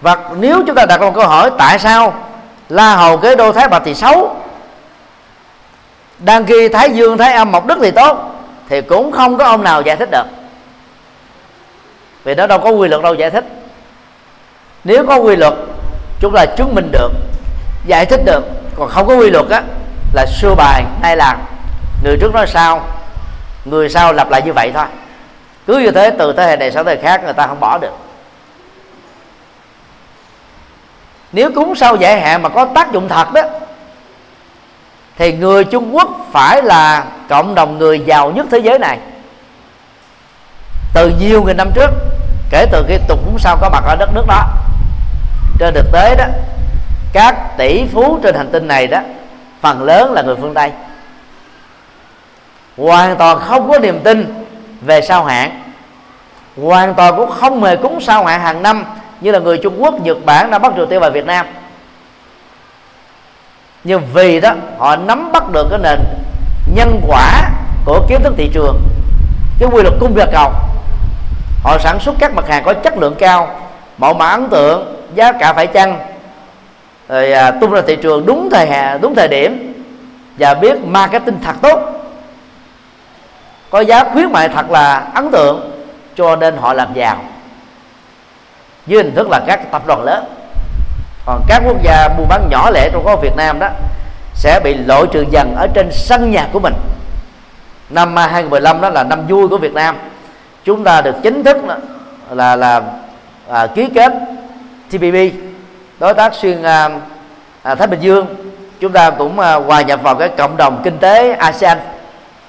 Và nếu chúng ta đặt một câu hỏi, tại sao la hầu kế đô thái bạch thì xấu? Đang khi thái dương, thái âm, mộc đức thì tốt, thì cũng không có ông nào giải thích được. Vì nó đâu có quy luật đâu giải thích. Nếu có quy luật, chúng ta chứng minh được, giải thích được. Còn không có quy luật á, là xưa bài hay là người trước nói sao người sau lặp lại như vậy thôi. Cứ như thế, từ thế hệ này sang thế hệ khác, người ta không bỏ được. Nếu cúng sau giải hạn mà có tác dụng thật đó thì người Trung Quốc phải là cộng đồng người giàu nhất thế giới này. Từ nhiều nghìn năm trước kể từ khi tục cúng sao có mặt ở đất nước đó. Trên thực tế đó các tỷ phú trên hành tinh này đó phần lớn là người phương tây. Hoàn toàn không có niềm tin về sao hạn hoàn toàn cũng không hề cúng sao hạn hàng năm như là người Trung Quốc, Nhật Bản, đã bắt Triều Tiên và Việt Nam nhưng vì đó họ nắm bắt được cái nền nhân quả của kiến thức thị trường cái quy luật cung và cầu họ sản xuất các mặt hàng có chất lượng cao mẫu mã ấn tượng giá cả phải chăng? Rồi à, tung ra thị trường đúng thời hạn đúng thời điểm và biết marketing thật tốt. Có giá khuyến mại thật là ấn tượng cho nên họ làm giàu. Dưới hình thức là các tập đoàn lớn còn các quốc gia buôn bán nhỏ lẻ trong có Việt Nam đó sẽ bị loại trừ dần ở trên sân nhà của mình. Năm 2015 đó là năm vui của Việt Nam. Chúng ta được chính thức là là, là à, ký kết TPP đối tác xuyên à, à, Thái Bình Dương. Chúng ta cũng à, hòa nhập vào cái cộng đồng kinh tế ASEAN.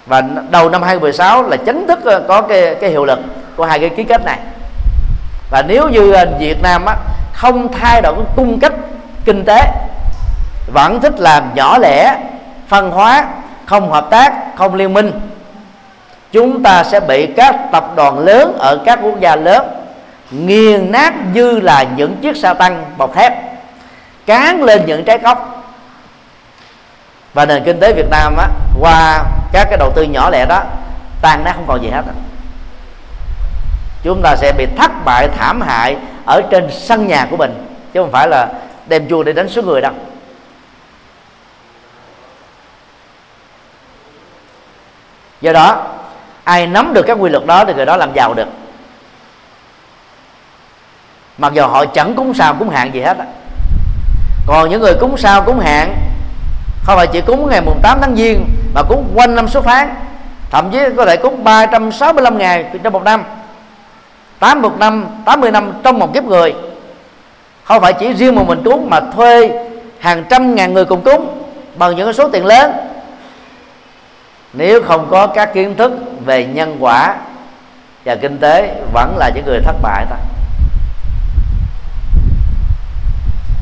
Và đầu năm 2016 là chính thức à, có cái cái hiệu lực của hai cái ký kết này. Và nếu như à, Việt Nam á, không thay đổi cái cung cách kinh tế vẫn thích làm nhỏ lẻ phân hóa không hợp tác không liên minh. Chúng ta sẽ bị các tập đoàn lớn ở các quốc gia lớn nghiền nát như là những chiếc xe tăng bọc thép cán lên những trái cốc và nền kinh tế Việt Nam á, qua các cái đầu tư nhỏ lẻ đó tan nát không còn gì hết chúng ta sẽ bị thất bại thảm hại ở trên sân nhà của mình, chứ không phải là đem chuông để đánh số người đâu. Do đó, ai nắm được các quy luật đó thì người đó làm giàu được. Mặc dù họ chẳng cúng sao cúng hạn gì hết á. Còn những người cúng sao cúng hạn không phải chỉ cúng ngày mùng 8 tháng giêng mà cúng quanh năm số tháng, thậm chí có thể cúng 365 ngày trong một năm. 80 năm 80 năm trong một kiếp người. Không phải chỉ riêng một mình cúng mà thuê hàng trăm ngàn người cùng cúng bằng những số tiền lớn. Nếu không có các kiến thức về nhân quả và kinh tế vẫn là những người thất bại thôi.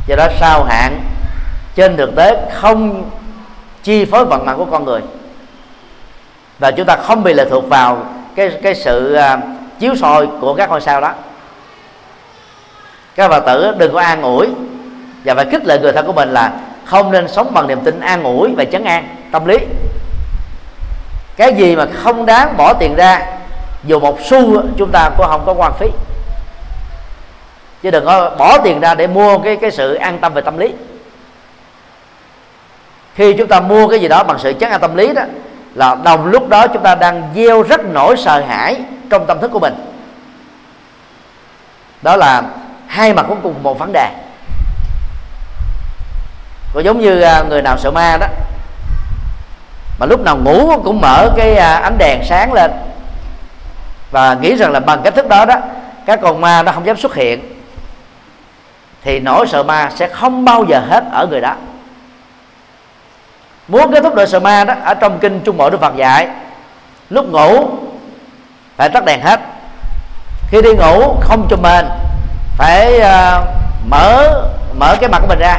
Do đó sao hạn trên thực tế không chi phối vận mạng của con người. Và chúng ta không bị lệ thuộc vào cái cái sự uh, chiếu soi của các ngôi sao đó. Các phật tử đừng có an ủi và phải khích lệ người thân của mình là không nên sống bằng niềm tin an ủi và chấn an tâm lý. Cái gì mà không đáng bỏ tiền ra, dù một xu chúng ta cũng không có quan phí. Chứ đừng có bỏ tiền ra để mua cái cái sự an tâm về tâm lý. Khi chúng ta mua cái gì đó bằng sự chấn an tâm lý đó, là đồng lúc đó chúng ta đang gieo rất nỗi sợ hãi trong tâm thức của mình. Đó là hai mặt của cùng một vấn đề. Có giống như à, người nào sợ ma đó, mà lúc nào ngủ cũng mở cái à, ánh đèn sáng lên và nghĩ rằng là bằng cách thức đó đó, các con ma nó không dám xuất hiện, thì nỗi sợ ma sẽ không bao giờ hết ở người đó. Muốn kết thúc nỗi sợ ma đó, ở trong kinh trung bộ đức phật dạy, lúc ngủ phải tắt đèn hết. Khi đi ngủ không chùm mền phải uh, mở mở cái mặt của mình ra.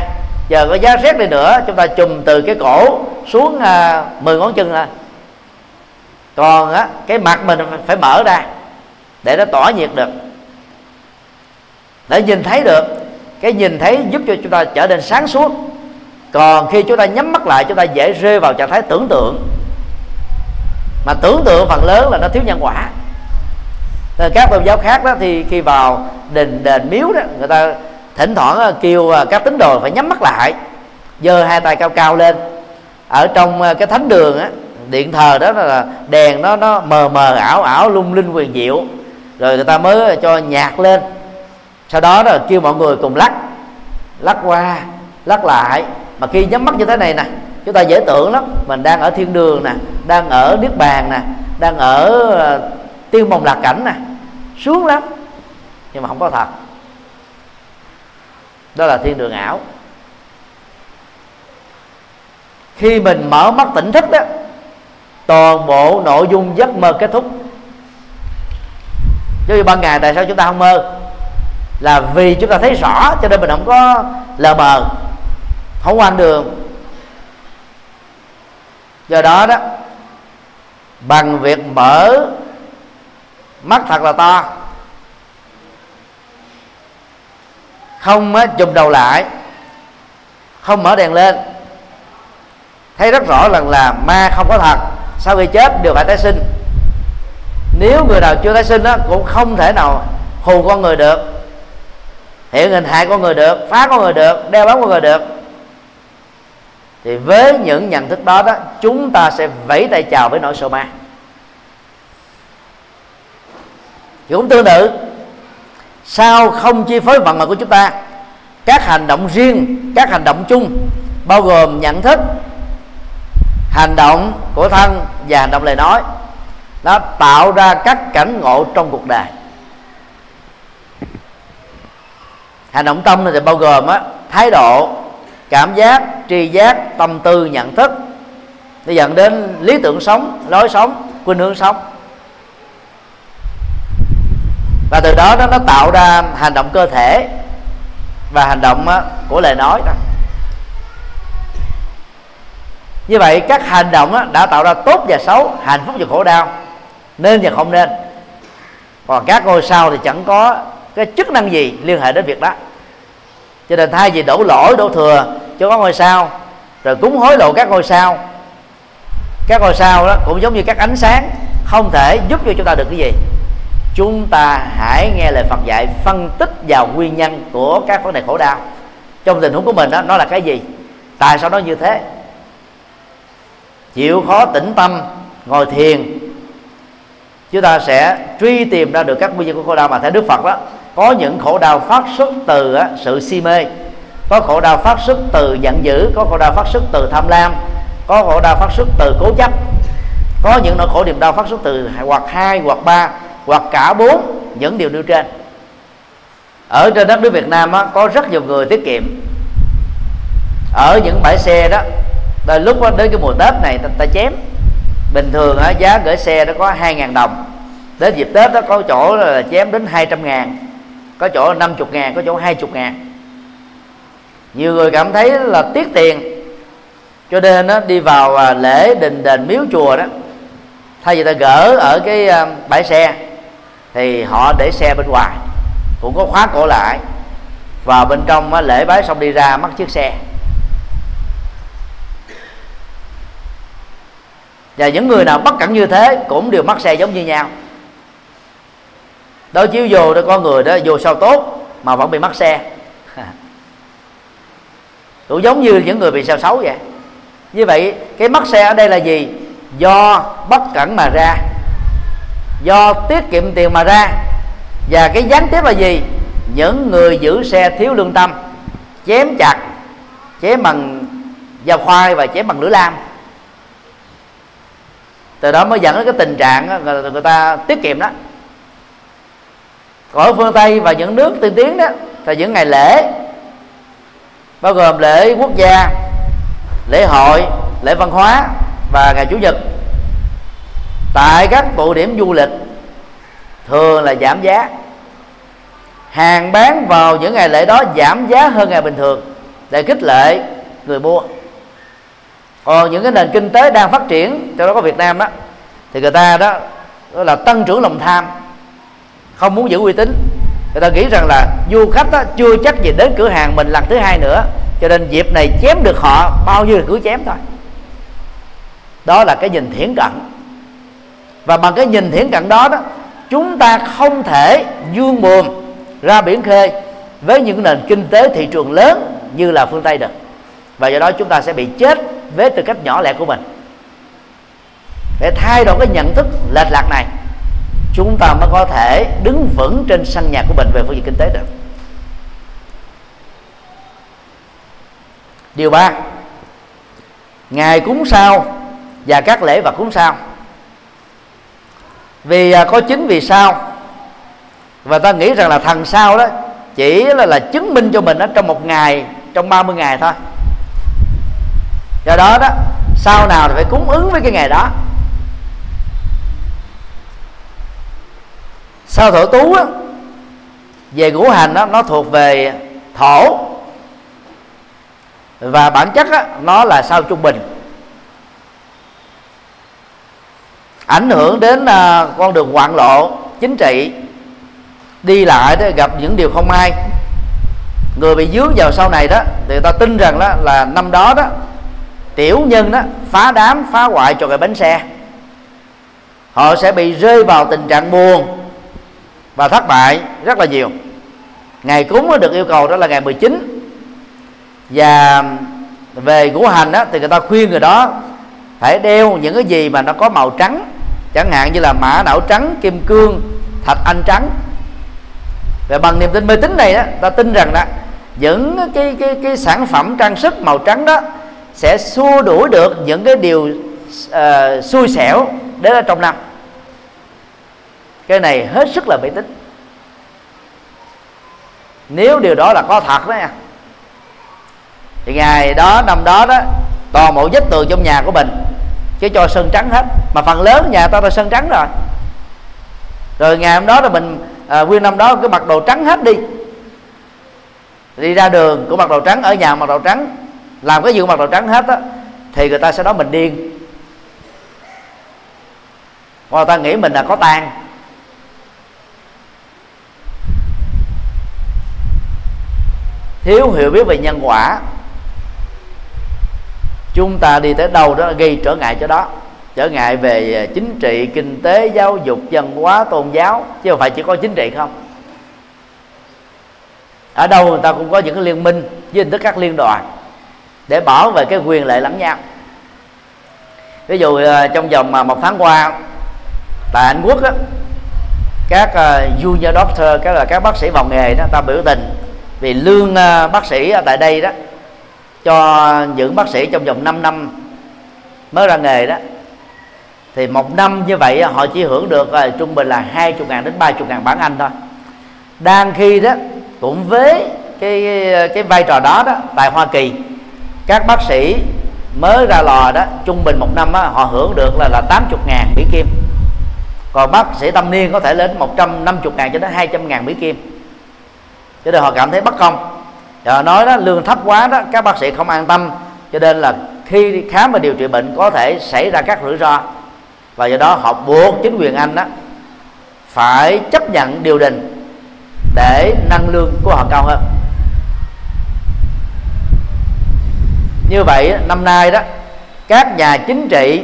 Giờ có giá rét đi nữa chúng ta chùm từ cái cổ xuống ờ, uh, 10 ngón chân là còn á cái mặt mình phải mở ra để nó tỏa nhiệt được. Để nhìn thấy được cái nhìn thấy giúp cho chúng ta trở nên sáng suốt. Còn khi chúng ta nhắm mắt lại chúng ta dễ rơi vào trạng thái tưởng tượng. Mà tưởng tượng phần lớn là nó thiếu nhân quả. Nên các tôn giáo khác đó thì khi vào đình đền miếu đó, người ta thỉnh thoảng ờ, kêu ờ, các tín đồ phải nhắm mắt lại, giơ hai tay cao cao lên. Ở trong cái thánh đường á, điện thờ đó là đèn nó nó mờ mờ, ảo ảo, lung linh quyền diệu. Rồi người ta mới cho nhạc lên. Sau đó là kêu mọi người cùng lắc lắc qua, lắc lại. Mà khi nhắm mắt như thế này nè, chúng ta dễ tưởng lắm. Mình đang ở thiên đường nè, đang ở niết bàn nè, đang ở tiêu mộng lạc cảnh nè xuống lắm, nhưng mà không có thật. Đó là thiên đường ảo. Khi mình mở mắt tỉnh thức đó, toàn bộ nội dung giấc mơ kết thúc. Chứ ban ngày tại sao chúng ta không mơ? Là vì chúng ta thấy rõ, cho nên mình không có lờ mờ, không quan đường. Do đó đó, bằng việc mở mắt thật là to. Không á, chùm đầu lại. Không mở đèn lên. Thấy rất rõ rằng là ma không có thật. Sau khi chết đều phải tái sinh. Nếu người nào chưa tái sinh đó cũng không thể nào hù con người được. Hiện hình hại con người được phá con người được đeo bám con người được. Thì với những nhận thức đó đó chúng ta sẽ vẫy tay chào với nỗi sợ ma. Cũng tương tự. Sao không chi phối vận mệnh của chúng ta? Các hành động riêng các hành động chung bao gồm nhận thức hành động của thân và hành động lời nói nó tạo ra các cảnh ngộ trong cuộc đời. Hành động tâm thì bao gồm á, thái độ cảm giác tri giác tâm tư nhận thức. Nó dẫn đến lý tưởng sống lối sống khuynh hướng sống và từ đó nó, nó tạo ra hành động cơ thể và hành động của lời nói đó. Như vậy các hành động đã tạo ra tốt và xấu hạnh phúc và khổ đau nên và không nên. Còn các ngôi sao thì chẳng có cái chức năng gì liên hệ đến việc đó. Cho nên thay vì đổ lỗi đổ thừa cho các ngôi sao rồi cúng hối lộ các ngôi sao các ngôi sao đó cũng giống như các ánh sáng không thể giúp cho chúng ta được cái gì chúng ta hãy nghe lời Phật dạy phân tích vào nguyên nhân của các vấn đề khổ đau. Trong tình huống của mình đó, nó là cái gì? Tại sao nó như thế? Chịu khó tĩnh tâm, ngồi thiền, chúng ta sẽ truy tìm ra được các nguyên nhân của khổ đau mà theo Đức Phật đó, có những khổ đau phát xuất từ sự si mê. Có khổ đau phát xuất từ giận dữ, có khổ đau phát xuất từ tham lam, có khổ đau phát xuất từ cố chấp, có những nỗi khổ niềm đau phát xuất từ hoặc hai hoặc ba hoặc cả bốn những điều nêu trên. Ở trên đất nước Việt Nam á, có rất nhiều người tiết kiệm. Ở những bãi xe đó tới lúc đó, đến cái mùa Tết này ta, ta chém. Bình thường á, giá gửi xe nó có 2.000 đồng. Đến dịp Tết đó có chỗ là chém đến 200 ngàn có chỗ 50 ngàn có chỗ 20 ngàn. Nhiều người cảm thấy là tiếc tiền. Cho nên nó đi vào à, lễ đình đền miếu chùa đó thay vì ta gỡ ở cái à, bãi xe thì họ để xe bên ngoài, cũng có khóa cổ lại. Và bên trong lễ bái xong đi ra mất chiếc xe. Và những người nào bất cẩn như thế cũng đều mắc xe giống như nhau. Đối chiếu vô đó, có người đó vô sao tốt mà vẫn bị mắc xe. Cũng giống như những người bị sao xấu vậy. Như vậy, cái mắc xe ở đây là gì? Do bất cẩn mà ra do tiết kiệm tiền mà ra. Và cái gián tiếp là gì? Những người giữ xe thiếu lương tâm chém chặt chém bằng dao khoai và chém bằng lưỡi lam. Từ đó mới dẫn đến cái tình trạng người, người ta tiết kiệm đó. Còn ở phương tây và những nước tiên tiến đó thì những ngày lễ bao gồm lễ quốc gia lễ hội lễ văn hóa và ngày chủ nhật tại các tụ điểm du lịch thường là giảm giá. Hàng bán vào những ngày lễ đó giảm giá hơn ngày bình thường để khích lệ người mua. Còn những cái nền kinh tế đang phát triển trong đó có Việt Nam đó thì người ta đó, đó là tăng trưởng lòng tham không muốn giữ uy tín. Người ta nghĩ rằng là du khách đó, chưa chắc gì đến cửa hàng mình lần thứ hai nữa cho nên dịp này chém được họ bao nhiêu là cứ chém thôi. Đó là cái nhìn thiển cận và bằng cái nhìn thiển cận đó đó, chúng ta không thể dương buồm ra biển khơi với những nền kinh tế thị trường lớn như là phương tây được. Và do đó chúng ta sẽ bị chết với tư cách nhỏ lẻ của mình. Để thay đổi cái nhận thức lệch lạc này, chúng ta mới có thể đứng vững trên sân nhà của mình về phương diện kinh tế được. Điều ba, ngày cúng sao và các lễ vật cúng sao vì à, có chính vì sao? Và ta nghĩ rằng là thằng sao đó chỉ là là chứng minh cho mình đó trong một ngày trong 30 ngày thôi. Do đó đó sau nào thì phải cúng ứng với cái ngày đó. Sao thổ tú á, về ngũ hành đó, nó thuộc về thổ. Và bản chất đó, nó là sao trung bình. Ảnh hưởng đến à, con đường hoạn lộ chính trị đi lại đó gặp những điều không may người bị dướng vào sau này đó thì ta tin rằng đó là năm đó đó tiểu nhân đó phá đám phá hoại cho cái bánh xe. Họ sẽ bị rơi vào tình trạng buồn và thất bại rất là nhiều. Ngày cúng được yêu cầu đó là ngày 19 và về ngũ hành đó, thì người ta khuyên người đó phải đeo những cái gì mà nó có màu trắng chẳng hạn như là mã não trắng kim cương thạch anh trắng. Và bằng niềm tin mê tín này đó, ta tin rằng đó những cái cái cái sản phẩm trang sức màu trắng đó sẽ xua đuổi được những cái điều uh, xui xẻo đến ở trong năm. Cái này hết sức là mê tín. Nếu điều đó là có thật đó nha thì ngày đó năm đó đó toàn bộ vết tường trong nhà của mình chứ cho sơn trắng hết. Mà phần lớn nhà ta là sơn trắng rồi. Rồi ngày hôm đó là mình à, nguyên năm đó cứ mặc đồ trắng hết đi. Đi ra đường cũng mặc đồ trắng ở nhà mặc đồ trắng. Làm cái gì cũng mặc đồ trắng hết á thì người ta sẽ nói mình điên. Hoặc người ta nghĩ mình là có tan thiếu hiểu biết về nhân quả chúng ta đi tới đâu đó gây trở ngại cho đó. Trở ngại về à, chính trị kinh tế giáo dục văn hóa tôn giáo chứ không phải chỉ có chính trị không? Ở đâu người ta cũng có những cái liên minh với hình thức các liên đoàn để bảo vệ cái quyền lợi lẫn nhau. Ví dụ à, trong vòng mà một tháng qua tại Anh Quốc đó, các à, junior doctor các là các bác sĩ vào nghề đó ta biểu tình vì lương bác sĩ ở tại đây đó cho những bác sĩ trong vòng 5 năm mới ra nghề đó. Thì một năm như vậy họ chỉ hưởng được uh, trung bình là 20 ngàn đến 30 ngàn bản Anh thôi. Đang khi đó cũng với cái cái vai trò đó đó tại Hoa Kỳ các bác sĩ mới ra lò đó trung bình một năm đó, họ hưởng được là là 80 ngàn Mỹ Kim. Còn bác sĩ tâm niên có thể lên 150 ngàn cho đến 200 ngàn Mỹ Kim. Cho nên họ cảm thấy bất công. Rồi nói đó lương thấp quá đó các bác sĩ không an tâm. Cho nên là khi khám và điều trị bệnh có thể xảy ra các rủi ro. Và do đó họ buộc chính quyền anh đó phải chấp nhận điều đình để nâng lương của họ cao hơn. Như vậy năm nay đó các nhà chính trị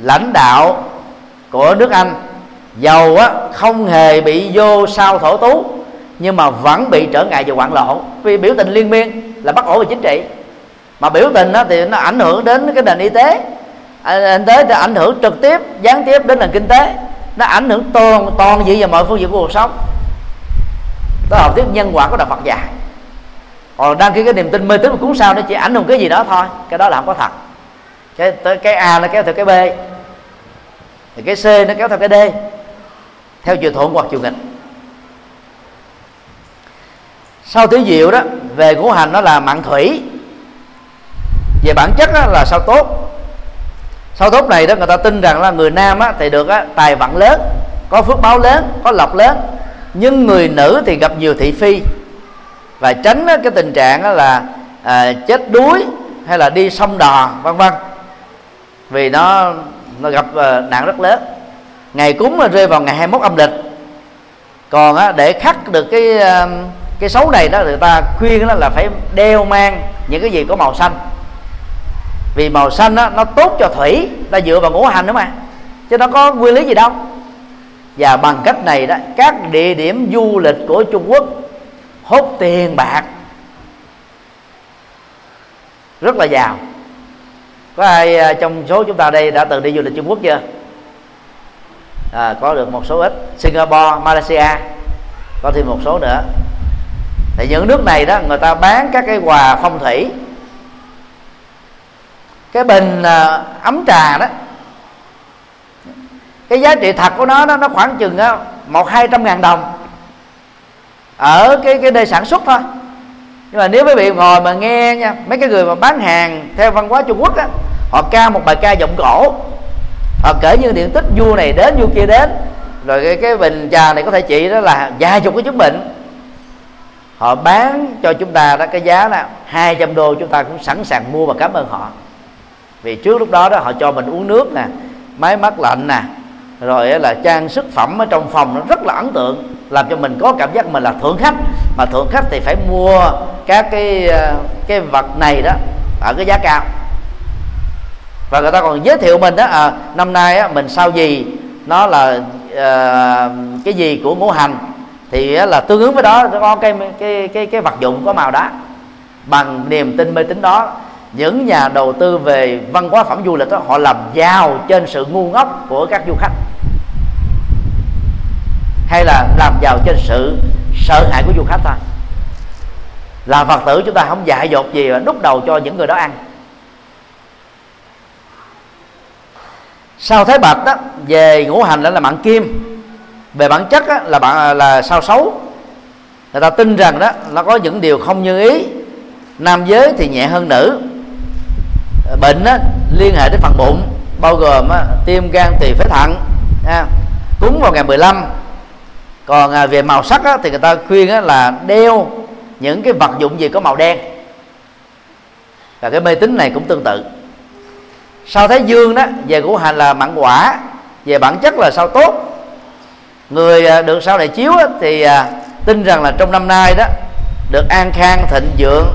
lãnh đạo của nước Anh giàu á, không hề bị vô sao thổ tú nhưng mà vẫn bị trở ngại về hoạn lộ vì biểu tình liên miên là bất ổn về chính trị. Mà biểu tình đó thì nó ảnh hưởng đến cái nền y tế. À, y tế thì ảnh hưởng trực tiếp gián tiếp đến nền kinh tế. Nó ảnh hưởng toàn toàn diện vào mọi phương diện của cuộc sống. Đó là học thuyết nhân quả của đạo Phật dạy. Còn đăng ký cái niềm tin mê tín và cúng sao nó chỉ ảnh hưởng cái gì đó thôi. Cái đó là không có thật. Cái tới cái a nó kéo theo cái b. Thì cái c nó kéo theo cái d. Theo chiều thuận hoặc chiều nghịch sau tứ diệu đó về ngũ hành nó là mạng thủy. Về bản chất đó là sao tốt. Sao tốt này đó người ta tin rằng là người nam á, thì được á, tài vận lớn có phước báo lớn có lộc lớn. Nhưng người nữ thì gặp nhiều thị phi. Và tránh á, cái tình trạng á, là à, chết đuối hay là đi sông đò vân vân. Vì nó nó gặp à, nạn rất lớn. Ngày cúng là rơi vào ngày 21 âm lịch. Còn á, để khắc được cái à, cái xấu này đó người ta khuyên đó là phải đeo mang những cái gì có màu xanh. Vì màu xanh đó, nó tốt cho thủy ta dựa vào ngũ hành đó mà. Chứ nó có nguyên lý gì đâu. Và bằng cách này đó các địa điểm du lịch của Trung Quốc hốt tiền bạc. Rất là giàu. Có ai à, trong số chúng ta đây đã từng đi du lịch Trung Quốc chưa? À, có được một số ít. Singapore Malaysia có thêm một số nữa thì những nước này đó người ta bán các cái quà phong thủy. Cái bình à, ấm trà đó cái giá trị thật của nó đó, nó khoảng chừng á, một hai trăm ngàn đồng ở cái cái nơi sản xuất thôi. Nhưng mà nếu quý vị ngồi mà nghe nha mấy cái người mà bán hàng theo văn hóa Trung Quốc á họ ca một bài ca giọng cổ. Họ kể như điện tích vua này đến vua kia đến. Rồi cái, cái bình trà này có thể trị đó là vài chục cái chứng bệnh họ bán cho chúng ta đó cái giá là 200 đô chúng ta cũng sẵn sàng mua và cảm ơn họ. Vì trước lúc đó đó họ cho mình uống nước nè máy mát lạnh nè rồi là trang sức phẩm ở trong phòng nó rất là ấn tượng làm cho mình có cảm giác mình là thượng khách. Mà thượng khách thì phải mua các cái ờ, cái vật này đó ở cái giá cao. Và người ta còn giới thiệu mình đó à, năm nay á, mình sao gì nó là à, cái gì của ngũ hành thì là tương ứng với đó có cái cái cái cái vật dụng có màu đó. Bằng niềm tin mê tín đó, những nhà đầu tư về văn hóa phẩm du lịch đó họ làm giàu trên sự ngu ngốc của các du khách. Hay là làm giàu trên sự sợ hãi của du khách thôi. Là phật tử chúng ta không dạy dột gì mà đúc đầu cho những người đó ăn. Sau thái bạch đó về ngũ hành đó là mạng kim về bản chất á, là bạn à, là sao xấu. Người ta tin rằng đó nó có những điều không như ý. Nam giới thì nhẹ hơn nữ. Bệnh á, liên hệ đến phần bụng bao gồm á, tim gan tỳ phế thận à, cúng vào ngày 15 còn à, về màu sắc á, thì người ta khuyên á, là đeo những cái vật dụng gì có màu đen. Và cái mê tín này cũng tương tự. Sao thái dương đó về ngũ hành là mặn quả. Về bản chất là sao tốt người à, được sao này chiếu thì à, tin rằng là trong năm nay đó, được an khang, thịnh vượng,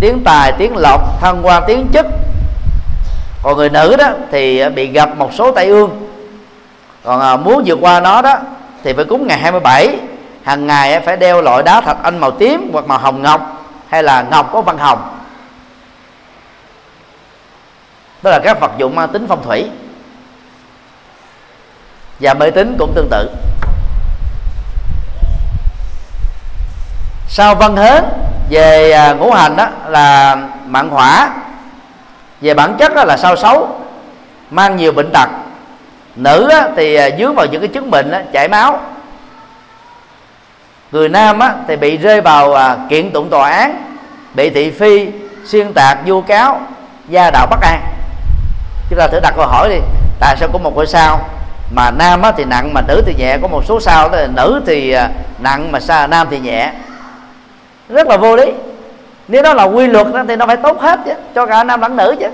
tiếng tài, tiếng lộc, thăng quan tiếng chức còn người nữ đó thì à, bị gặp một số tai ương. Còn muốn vượt qua nó đó, thì phải cúng ngày 27 hàng ngày phải đeo loại đá thạch anh màu tím hoặc màu hồng ngọc, hay là ngọc có văn hồng. Đó là các vật dụng mang tính phong thủy. Và mê tín cũng tương tự. Sau văn hến về à, ngũ hành đó là mạng hỏa. Về bản chất đó là sao xấu mang nhiều bệnh tật. Nữ thì à, dướng vào những cái chứng bệnh đó, chảy máu. Người nam á, thì bị rơi vào à, kiện tụng tòa án bị thị phi xuyên tạc vu cáo gia đạo bất an. Chúng ta thử đặt câu hỏi đi tại sao có một ngôi sao mà nam á, thì nặng mà nữ thì nhẹ có một số sao là nữ thì à, nặng mà sa nam thì nhẹ? Rất là vô lý. Nếu đó là quy luật đó, thì nó phải tốt hết chứ cho cả nam lẫn nữ chứ.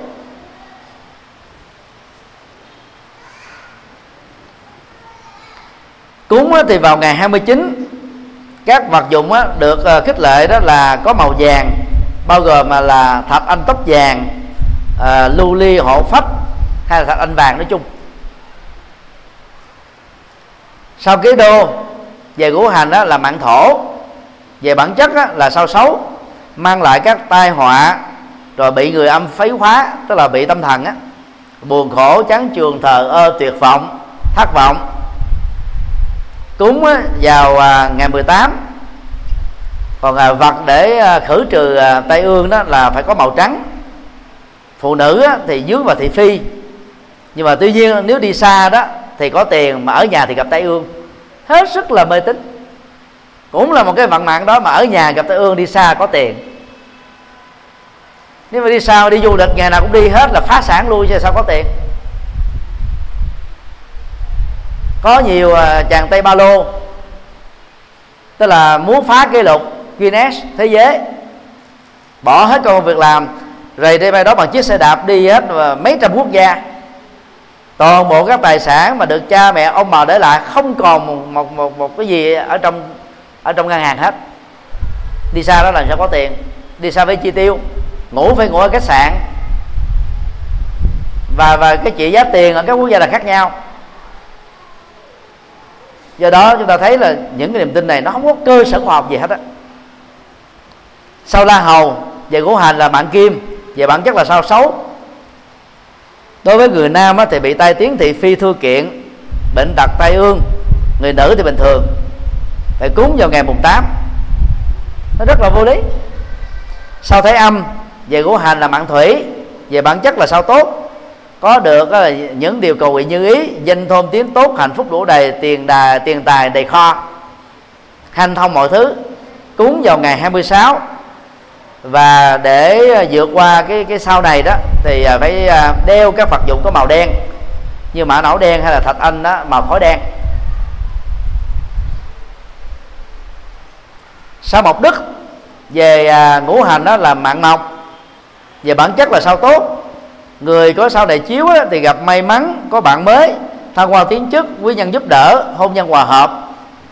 Cúng thì vào ngày 29 các vật dụng được ờ, khích lệ đó là có màu vàng bao gồm mà là thạch anh tóc vàng à, lưu ly hộ phách hay là thạch anh vàng nói chung. Sau ký đô về ngũ hành đó là mạng thổ về bản chất á, là sao xấu? Mang lại các tai họa rồi bị người âm phấy hóa tức là bị tâm thần á. Buồn khổ chán trường thờ ơ tuyệt vọng thất vọng. Cúng á, vào à, ngày 18 còn à, vật để à, khử trừ à, tai ương đó là phải có màu trắng. Phụ nữ á, thì dướng vào thị phi. Nhưng mà tuy nhiên nếu đi xa đó thì có tiền mà ở nhà thì gặp tai ương. Hết sức là mê tín cũng là một cái vận mạng đó mà ở nhà gặp tai ương đi xa có tiền. Nếu mà đi sao đi du lịch ngày nào cũng đi hết là phá sản luôn chứ sao có tiền. Có nhiều à, chàng tây ba lô tức là muốn phá kỷ lục Guinness thế giới bỏ hết công việc làm rồi đi bay đó bằng chiếc xe đạp đi hết à, mấy trăm quốc gia. Toàn bộ các tài sản mà được cha mẹ ông bà để lại không còn một một một, một cái gì ở trong ở trong ngân hàng hết. Đi xa đó là sao có tiền. Đi xa với chi tiêu. Ngủ phải ngủ ở khách sạn. Và và cái trị giá tiền ở các quốc gia là khác nhau. Do đó chúng ta thấy là những cái niềm tin này nó không có cơ sở khoa học gì hết á. Sau la hầu về ngũ hành là mạng kim về bản chất là sao xấu. Đối với người nam á, thì bị tai tiếng thị phi thư kiện bệnh tật tai ương người nữ thì bình thường phải cúng vào ngày mùng 8 nó rất là vô lý. Sau thấy âm, về ngũ hành là mạng thủy. Về bản chất là sao tốt. Có được là những điều cầu nguyện như ý, danh thôn tiếng tốt, hạnh phúc đủ đầy, tiền đà, tiền tài đầy kho. Hanh thông mọi thứ. Cúng vào ngày 26 và để ờ, vượt qua cái cái sau này đó, thì ờ, phải đeo các vật dụng có màu đen. Như mã não đen hay là thạch anh đó, màu khói đen. Sao mộc đức về à, ngũ hành đó là mạng mộc? Về bản chất là sao tốt? Người có sao đại chiếu đó, thì gặp may mắn có bạn mới thăng hoa tiến chức quý nhân giúp đỡ hôn nhân hòa hợp.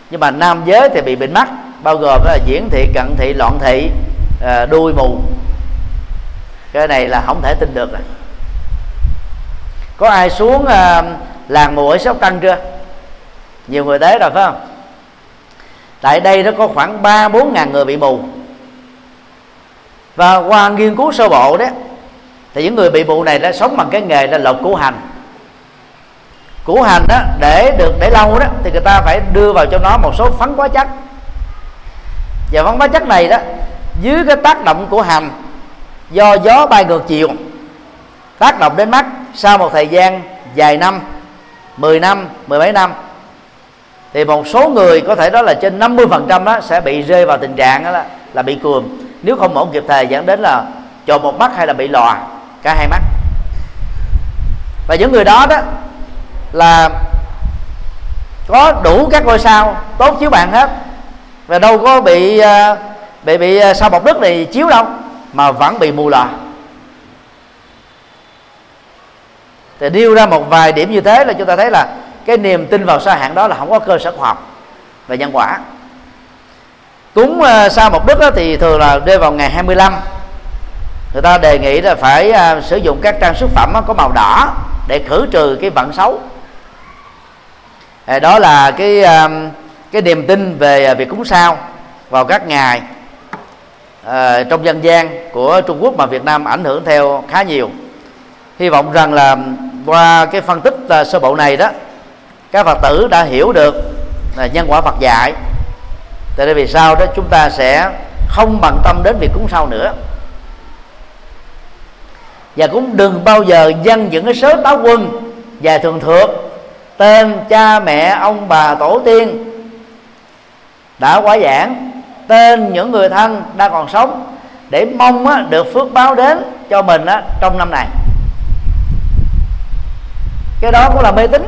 Nhưng mà nam giới thì bị bệnh mắt bao gồm là diễn thị cận thị loạn thị à, đuôi mù. Cái này là không thể tin được rồi có ai xuống à, làng mù ở sóc trăng chưa? Nhiều người tới rồi phải không? Tại đây nó có khoảng ba bốn ngàn người bị mù và qua nghiên cứu sơ bộ đó thì những người bị mù này đã sống bằng cái nghề là lột củ hành. Củ hành đó để được để lâu đó thì người ta phải đưa vào cho nó một số phấn hóa chất. Và phấn hóa chất này đó dưới cái tác động của hành do gió bay ngược chiều tác động đến mắt sau một thời gian dài năm 10 năm, mười mấy năm thì một số người có thể đó là trên 50% đó sẽ bị rơi vào tình trạng đó là, là bị cườm. Nếu không mổ kịp thời dẫn đến là chọn một mắt hay là bị lòa cả hai mắt. Và những người đó đó là có đủ các ngôi sao tốt chiếu bạn hết. Và đâu có bị à, bị bị à, sao bọc đất này chiếu đâu mà vẫn bị mù lòa. Thì nêu ra một vài điểm như thế là chúng ta thấy là cái niềm tin vào sa hạn đó là không có cơ sở khoa học về nhân quả. Cúng ờ, uh, sao một đức đó thì thường là đưa vào ngày 25 người ta đề nghị là phải uh, sử dụng các trang sức phẩm có màu đỏ để khử trừ cái vận xấu. Ờ, đó là cái uh, cái niềm tin về việc cúng sao vào các ngày uh, trong dân gian của Trung Quốc mà Việt Nam ảnh hưởng theo khá nhiều. Hy vọng rằng là qua cái phân tích uh, sơ bộ này đó các phật tử đã hiểu được là nhân quả Phật dạy. Tại đây vì sao đó chúng ta sẽ không bận tâm đến việc cúng sau nữa. Và cũng đừng bao giờ dâng những cái sớ táo quân và thường thượng tên cha mẹ ông bà tổ tiên đã quá giảng tên những người thân đang còn sống để mong á, được phước báo đến cho mình á, trong năm này. Cái đó cũng là mê tín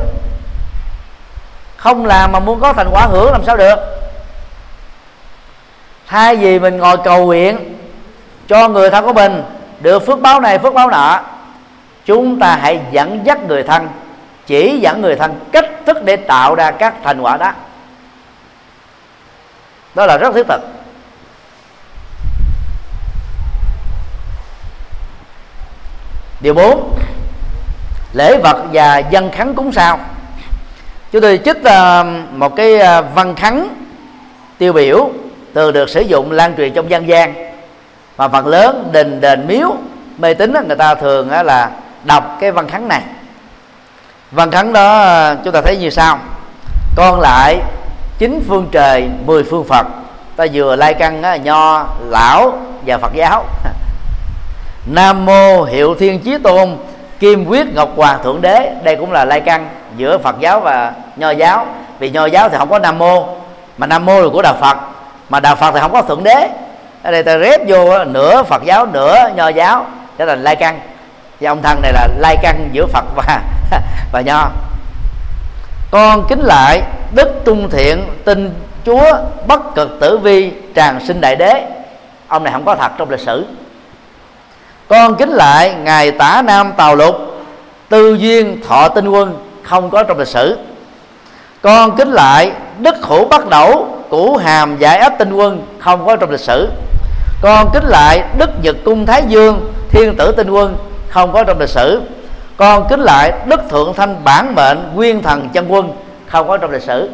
không làm mà muốn có thành quả hưởng làm sao được? Thay vì mình ngồi cầu nguyện cho người thân của mình, được phước báo này, phước báo nọ, chúng ta hãy dẫn dắt người thân, chỉ dẫn người thân cách thức để tạo ra các thành quả đó. Đó là rất thiết thực. Điều 4 lễ vật và dân khánh cúng sao? Chúng tôi trích ờ, một cái ờ, văn khắn tiêu biểu từ được sử dụng lan truyền trong dân gian. Mà phần lớn đình đền miếu, mê tín người ta thường là đọc cái văn khắn này. Văn khắn đó ờ, chúng ta thấy như sau. Con lại chín phương trời, mười phương phật. Ta vừa lai căn nho, lão và phật giáo. Nam mô hiệu thiên chí tôn, kim quyết ngọc hoàng thượng đế. Đây cũng là lai căn giữa phật giáo và nho giáo. Vì nho giáo thì không có nam mô, mà nam mô là của đạo phật. Mà đạo phật thì không có thượng đế. Ở đây ta rép vô nửa phật giáo, nửa nho giáo. Trở thành lai căng và ông thần này là lai căng giữa phật và và nho. Con kính lại đức tung thiện tinh chúa bất cực tử vi tràng sinh đại đế. Ông này không có thật trong lịch sử. Con kính lại ngài tả nam tàu lục, tư duyên thọ tinh quân không có trong lịch sử con kính lại, đức hữu bắt đẩu củ hàm giải ấp tinh quân không có trong lịch sử. Con kính lại, đức nhật cung thái dương, thiên tử tinh quân không có trong lịch sử. Con kính lại, đức thượng thanh bản mệnh nguyên thần chân quân không có trong lịch sử.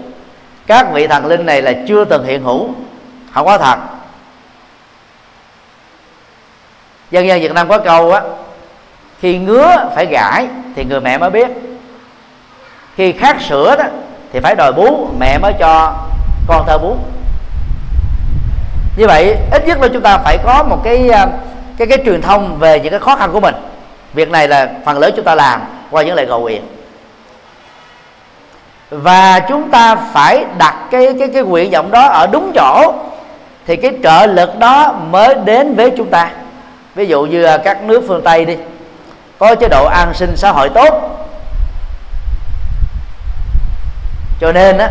Các vị thần linh này là chưa từng hiện hữu, không có thật. Dân gian việt nam có câu á, khi ngứa phải gãi thì người mẹ mới biết. Khi khát sữa đó thì phải đòi bú, mẹ mới cho con thơ bú. Như vậy, ít nhất là chúng ta phải có một cái à, cái cái truyền thông về những cái khó khăn của mình. Việc này là phần lớn chúng ta làm qua những lời cầu nguyện. Và chúng ta phải đặt cái cái cái nguyện vọng đó ở đúng chỗ, thì cái trợ lực đó mới đến với chúng ta. Ví dụ như à, các nước phương tây đi, có chế độ an sinh xã hội tốt cho nên á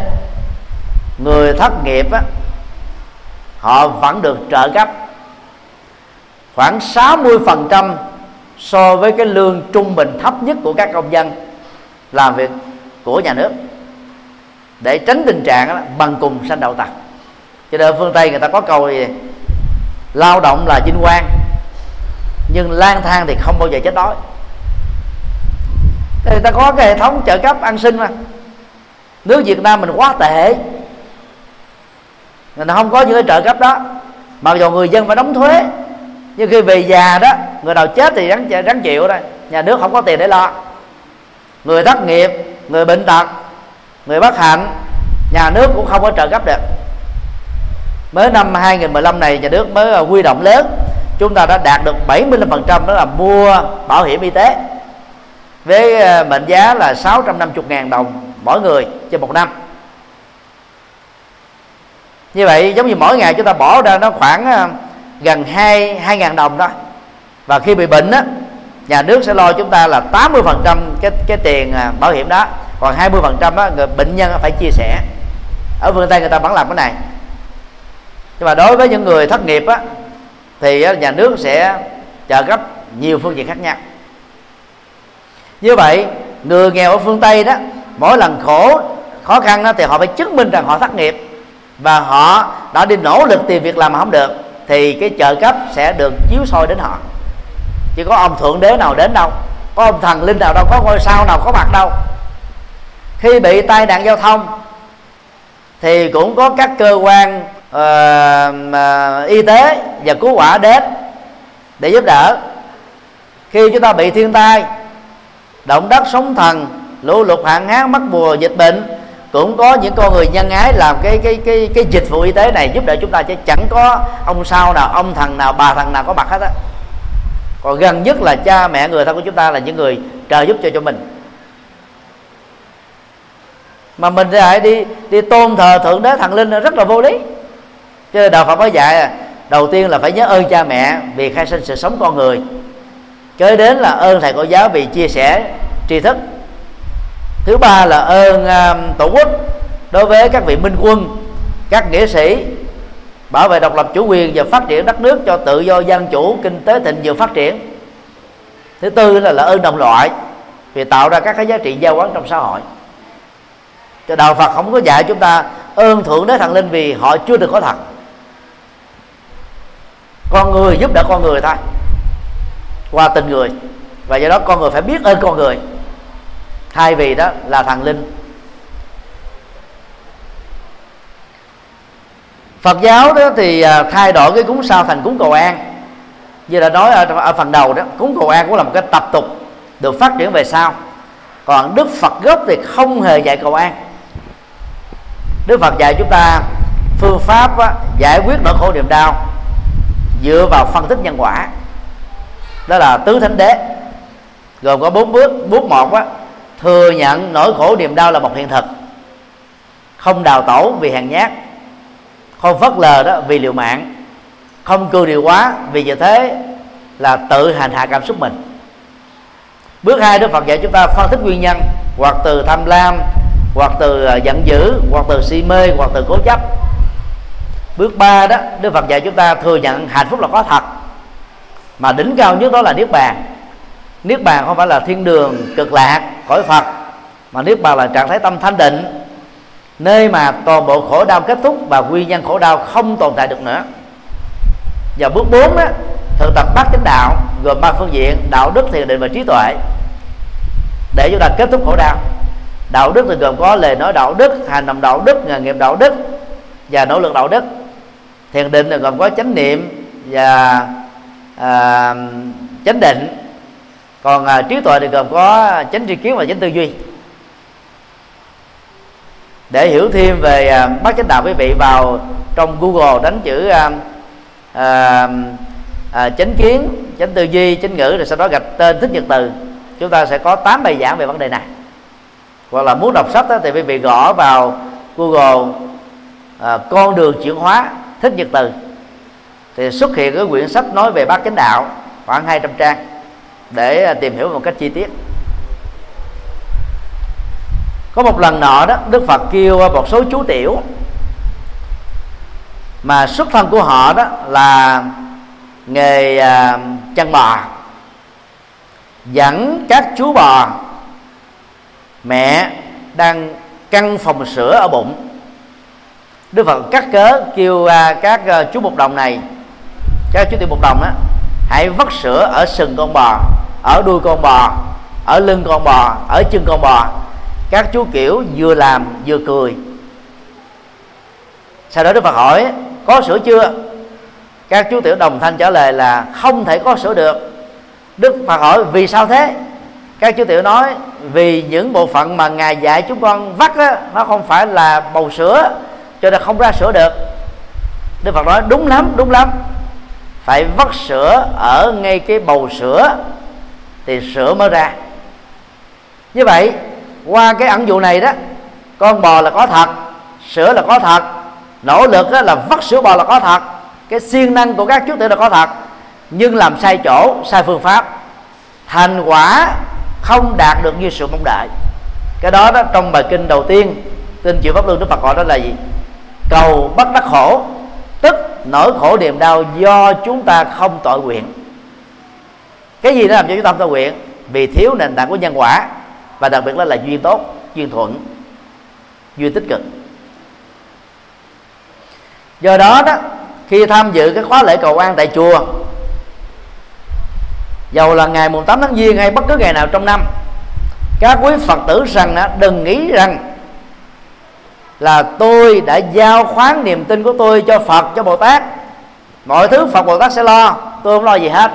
người thất nghiệp á họ vẫn được trợ cấp khoảng 60% so với cái lương trung bình thấp nhất của các công dân làm việc của nhà nước. Để tránh tình trạng đó, bằng cùng sanh đậu tặc. Cho nên phương tây người ta có câu gì? Lao động là vinh quang nhưng lang thang thì không bao giờ chết đói. Người ta có cái hệ thống trợ cấp an sinh mà nước việt nam mình quá tệ, người ta không có những cái trợ cấp đó. Mặc dù người dân phải đóng thuế, nhưng khi về già đó, người nào chết thì rắn rắn chịu đây nhà nước không có tiền để lo. Người thất nghiệp, người bệnh tật, người bất hạnh, nhà nước cũng không có trợ cấp được. Mới năm 2015 này, nhà nước mới à, quy động lớn. Chúng ta đã đạt được 75% đó là mua bảo hiểm y tế với à, mệnh giá là 650.000 đồng mỗi người trên một năm. Như vậy giống như mỗi ngày chúng ta bỏ ra nó khoảng ờ, gần hai hai ngàn đồng đó. Và khi bị bệnh á, nhà nước sẽ lo chúng ta là 80 phần trăm cái cái tiền ờ, bảo hiểm đó. Còn 20 phần trăm người bệnh nhân phải chia sẻ. Ở phương tây người ta vẫn làm cái này. Nhưng mà đối với những người thất nghiệp á, thì nhà nước sẽ trợ cấp nhiều phương diện khác nhau. Như vậy, người nghèo ở phương tây đó mỗi lần khổ khó khăn đó thì họ phải chứng minh rằng họ thất nghiệp. Và họ đã đi nỗ lực tìm việc làm mà không được thì cái trợ cấp sẽ được chiếu soi đến họ. Chỉ có ông thượng đế nào đến đâu có ông thần linh nào đâu có ngôi sao nào có mặt đâu. Khi bị tai nạn giao thông thì cũng có các cơ quan uh, uh, y tế và cứu hỏa đến để giúp đỡ. Khi chúng ta bị thiên tai động đất sóng thần lũ lụt hạn hán, mắc mùa dịch bệnh. Cũng có những con người nhân ái làm cái cái cái cái dịch vụ y tế này giúp đỡ chúng ta chứ chẳng có ông sao nào, ông thằng nào, bà thằng nào có mặt hết á. Còn gần nhất là cha mẹ người thân của chúng ta là những người trợ giúp cho cho mình. Mà mình lại đi đi tôn thờ thượng đế thần linh rất là vô lý. Cho nên đạo phật có dạy à, đầu tiên là phải nhớ ơn cha mẹ vì khai sinh sự sống con người. Kế đến là ơn thầy cô giáo vì chia sẻ tri thức thứ ba là ơn uh, tổ quốc đối với các vị minh quân các nghĩa sĩ bảo vệ độc lập chủ quyền và phát triển đất nước cho tự do dân chủ kinh tế thịnh vượng phát triển. Thứ tư là là ơn đồng loại vì tạo ra các cái giá trị giao quán trong xã hội. Cho đạo Phật không có dạy chúng ta ơn thượng đế thần linh vì họ chưa được có thật. Con người giúp đỡ con người thôi qua tình người. Và do đó con người phải biết ơn con người thay vì đó là thần linh. Phật giáo đó thì à, thay đổi cái cúng sao thành cúng cầu an. Như đã nói ở, ở phần đầu đó cúng cầu an cũng là một cái tập tục được phát triển về sau. Còn Đức Phật gốc thì không hề dạy cầu an. Đức Phật dạy chúng ta phương pháp á, giải quyết nỗi khổ niềm đau dựa vào phân tích nhân quả. Đó là tứ thánh đế gồm có bốn bước bước một á, thừa nhận nỗi khổ niềm đau là một hiện thực. Không đào tổ vì hàng nhát, không phớt lờ đó vì liều mạng, không cư điều quá vì như thế là tự hành hạ cảm xúc mình. Bước hai, đức phật dạy chúng ta phân tích nguyên nhân, hoặc từ tham lam, hoặc từ à, giận dữ, hoặc từ si mê, hoặc từ cố chấp. Bước ba đó, đức phật dạy chúng ta thừa nhận hạnh phúc là có thật, mà đỉnh cao nhất đó là niết bàn niết bàn không phải là thiên đường cực lạc cõi phật mà niết bàn là trạng thái tâm thanh định nơi mà toàn bộ khổ đau kết thúc và nguyên nhân khổ đau không tồn tại được nữa. Và bước 4 đó thực tập bát chánh đạo gồm ba phương diện đạo đức thiền định và trí tuệ để chúng ta kết thúc khổ đau. Đạo đức thì gồm có lời nói đạo đức hành động đạo đức nghề nghiệp đạo đức và nỗ lực đạo đức. Thiền định là gồm có chánh niệm và à, chánh định còn à, trí tuệ thì gồm có chánh tri kiến và chánh tư duy. Để hiểu thêm về à, bát chánh đạo quý vị vào trong google đánh chữ à, à, à, chánh kiến chánh tư duy chánh ngữ rồi sau đó gạch tên thích nhật từ. Chúng ta sẽ có 8 bài giảng về vấn đề này. Hoặc là muốn đọc sách đó, thì quý vị gõ vào google à, con đường chuyển hóa thích nhật từ. Thì xuất hiện cái quyển sách nói về bát chánh đạo khoảng 200 trang để à, tìm hiểu một cách chi tiết. Có một lần nọ đó, đức phật kêu à, một số chú tiểu mà xuất thân của họ đó là nghề à, chăn bò, dẫn các chú bò, mẹ đang căng phòng sữa ở bụng. Đức phật cắt cớ kêu các chú bột đồng này, các chú tiểu bột đồng á hãy vắt sữa ở sừng con bò ở đuôi con bò ở lưng con bò ở chân con bò. Các chú kiểu vừa làm vừa cười. Sau đó đức phật hỏi có sữa chưa? Các chú tiểu đồng thanh trả lời là không thể có sữa được. Đức phật hỏi vì sao thế? Các chú tiểu nói vì những bộ phận mà ngài dạy chúng con vắt á, nó không phải là bầu sữa cho nên không ra sữa được. Đức phật nói đúng lắm đúng lắm phải vắt sữa ở ngay cái bầu sữa thì sữa mới ra. Như vậy, qua cái ẩn dụ này đó, con bò là có thật, sữa là có thật, nỗ lực đó là vắt sữa bò là có thật, cái siêng năng của các chú tử là có thật, nhưng làm sai chỗ, sai phương pháp. Thành quả không đạt được như sự mong đợi. Cái đó đó, trong bài kinh đầu tiên, kinh chịu pháp luân đức phật gọi đó là gì? Cầu bất đắc khổ, tức nỗi khổ niềm đau do chúng ta không tội nguyện. Cái gì nó làm cho chúng ta không tội nguyện? Vì thiếu nền tảng của nhân quả và đặc biệt là là duyên tốt duyên thuận duyên tích cực. Do đó đó khi tham dự cái khóa lễ cầu an tại chùa dầu là ngày mùng 8 tháng giêng hay bất cứ ngày nào trong năm các quý phật tử rằng đó, đừng nghĩ rằng là tôi đã giao khoán niềm tin của tôi cho phật, cho bồ tát. Mọi thứ phật, bồ tát sẽ lo, tôi không lo gì hết.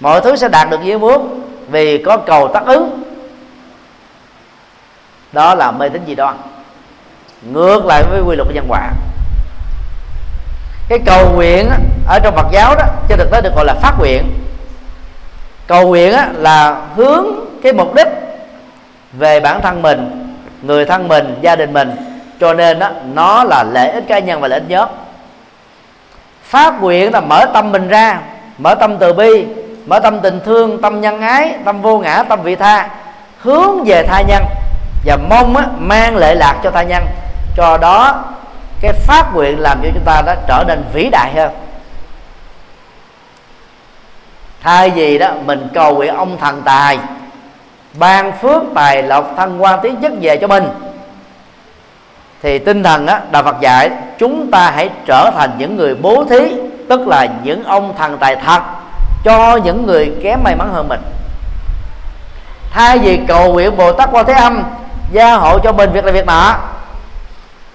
Mọi thứ sẽ đạt được như muốn, vì có cầu tác ứng. Đó là mê tín gì đó. ngược lại với quy luật của nhân quả. Cái cầu nguyện ở trong Phật giáo đó, trên thực tế được gọi là phát nguyện. Cầu nguyện là hướng cái mục đích về bản thân mình người thân mình gia đình mình. Cho nên đó, nó là lợi ích cá nhân và lợi ích nhóm. Phát nguyện là mở tâm mình ra mở tâm từ bi mở tâm tình thương tâm nhân ái tâm vô ngã tâm vị tha hướng về tha nhân. Và mong á, mang lệ lạc cho tha nhân. Cho đó cái phát nguyện làm cho chúng ta đã trở nên vĩ đại hơn. Thay vì đó mình cầu nguyện ông thần tài ban phước tài lộc thăng quan tiến chức về cho mình. Thì tinh thần á, đạo Phật dạy, chúng ta hãy trở thành những người bố thí, tức là những ông thần tài thật, cho những người kém may mắn hơn mình. Thay vì cầu nguyện Bồ Tát Quan Thế Âm, gia hộ cho mình việc là việc nọ,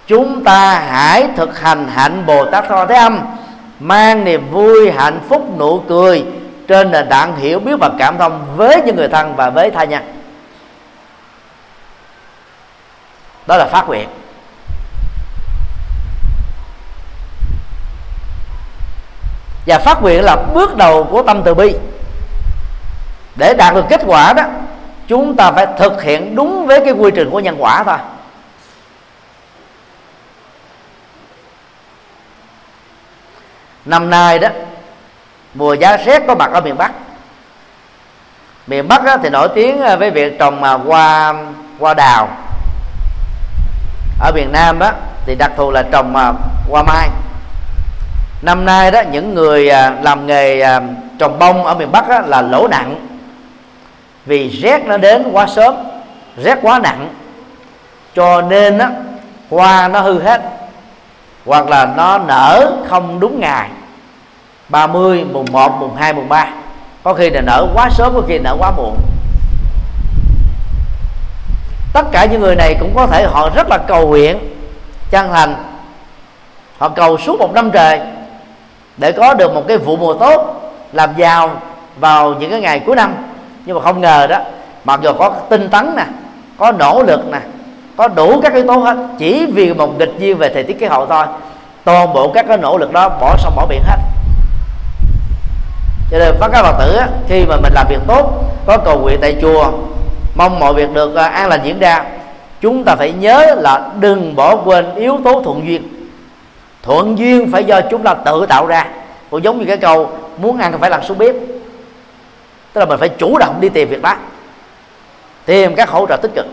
chúng ta hãy thực hành hạnh Bồ Tát Quan Thế Âm, mang niềm vui, hạnh phúc, nụ cười trên nền tảng hiểu biết và cảm thông với những người thân và với tha nhân đó là phát nguyện. Và phát nguyện là bước đầu của tâm từ bi. Để đạt được kết quả đó, chúng ta phải thực hiện đúng với cái quy trình của nhân quả thôi. Năm nay đó mùa giá rét có mặt ở miền bắc. Miền bắc đó thì nổi tiếng à, với việc trồng mà hoa hoa đào. Ở miền nam đó thì đặc thù là trồng mà hoa mai. Năm nay đó những người à, làm nghề à, trồng bông ở miền bắc đó, là lỗ nặng. Vì rét nó đến quá sớm rét quá nặng. Cho nên á, hoa nó hư hết hoặc là nó nở không đúng ngày. 30, mùng 1, mùng 2, mùng 3 Có khi là nở quá sớm, có khi nở quá muộn. Tất cả những người này cũng có thể họ rất là cầu nguyện Chân thành. Họ cầu suốt một năm trời Để có được một cái vụ mùa tốt Làm giàu vào những cái ngày cuối năm. Nhưng mà không ngờ đó Mặc dù có tinh tấn nè Có nỗ lực nè Có đủ các yếu tố hết Chỉ vì một nghịch duyên về thời tiết khí hậu thôi Toàn bộ các cái nỗ lực đó bỏ xong bỏ biển hết cho nên phát các phật tử á, khi mà mình làm việc tốt có cầu nguyện tại chùa mong mọi việc được à, an lành diễn ra chúng ta phải nhớ là đừng bỏ quên yếu tố thuận duyên. Thuận duyên phải do chúng ta tự tạo ra. Cũng giống như cái câu muốn ăn phải làm xuống bếp. Tức là mình phải chủ động đi tìm việc đó tìm các hỗ trợ tích cực.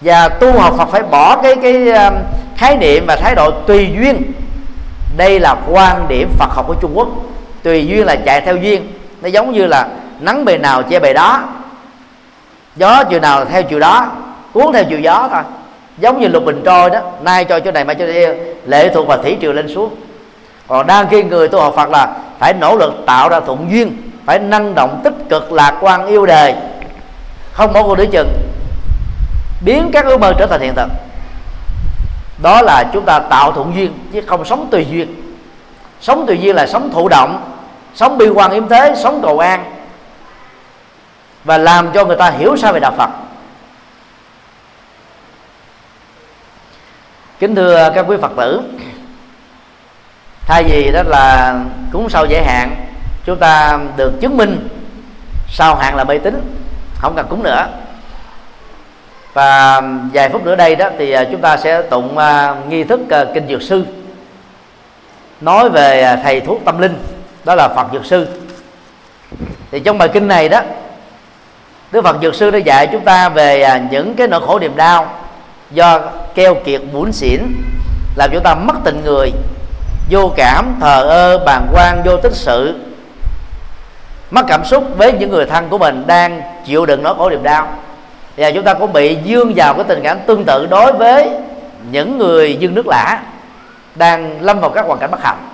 Và tu học Phật phải bỏ cái cái à, khái niệm và thái độ tùy duyên. Đây là quan điểm Phật học của Trung Quốc tùy duyên là chạy theo duyên. Nó giống như là nắng bề nào che bề đó. Gió chiều nào theo chiều đó. Cuốn theo chiều gió thôi. Giống như lục bình trôi đó. Nay cho chỗ này, mai cho kia. Lệ thuộc vào thủy triều lên xuống. Còn đang khi người tu học Phật là phải nỗ lực tạo ra thuận duyên, phải năng động tích cực lạc quan yêu đời không bỏ cuộc đứa chừng. Biến các ước mơ trở thành hiện thực. Đó là chúng ta tạo thuận duyên, chứ không sống tùy duyên sống tự nhiên là sống thụ động, sống bi quan yếm thế, sống cầu an, và làm cho người ta hiểu sao về đạo phật. Kính thưa các quý phật tử, thay vì đó là cúng sau giải hạn, chúng ta được chứng minh sau hạn là mê tín, không cần cúng nữa. Và vài phút nữa đây đó thì à, chúng ta sẽ tụng à, nghi thức à, kinh dược sư nói về à, thầy thuốc tâm linh, đó là phật dược sư. Thì trong bài kinh này đó, đức phật dược sư đã dạy chúng ta về à, những cái nỗi khổ niềm đau do keo kiệt, bủn xỉn, làm chúng ta mất tình người, vô cảm, thờ ơ, bàng quan, vô tích sự, mất cảm xúc với những người thân của mình đang chịu đựng nỗi khổ niềm đau. Và chúng ta cũng bị dương vào cái tình cảm tương tự đối với những người dân nước lã đang lâm vào các hoàn cảnh bất hạnh.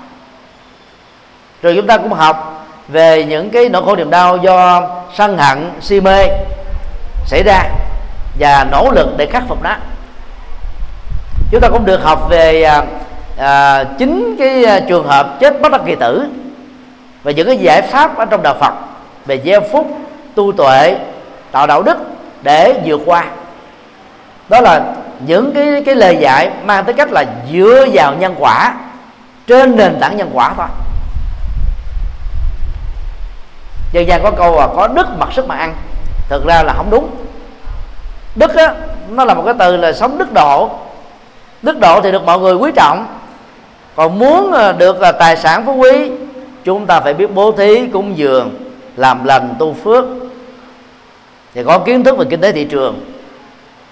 Rồi chúng ta cũng học về những cái nỗi khổ niềm đau do sân hận si mê xảy ra và nỗ lực để khắc phục nó. Chúng ta cũng được học về à, à, chính cái à, trường hợp chết bất đắc kỳ tử và những cái giải pháp ở trong đạo Phật về gieo phúc tu tuệ tạo đạo đức để vượt qua. Đó là những cái cái lời dạy mang tới cách là dựa vào nhân quả, trên nền tảng nhân quả thôi. Dân gian có câu là có đức mặc sức mà ăn. Thực ra là không đúng. Đức á, nó là một cái từ là sống đức độ. Đức độ thì được mọi người quý trọng. Còn muốn à, được là tài sản phú quý, chúng ta phải biết bố thí cúng dường, làm lành tu phước. Thì có kiến thức về kinh tế thị trường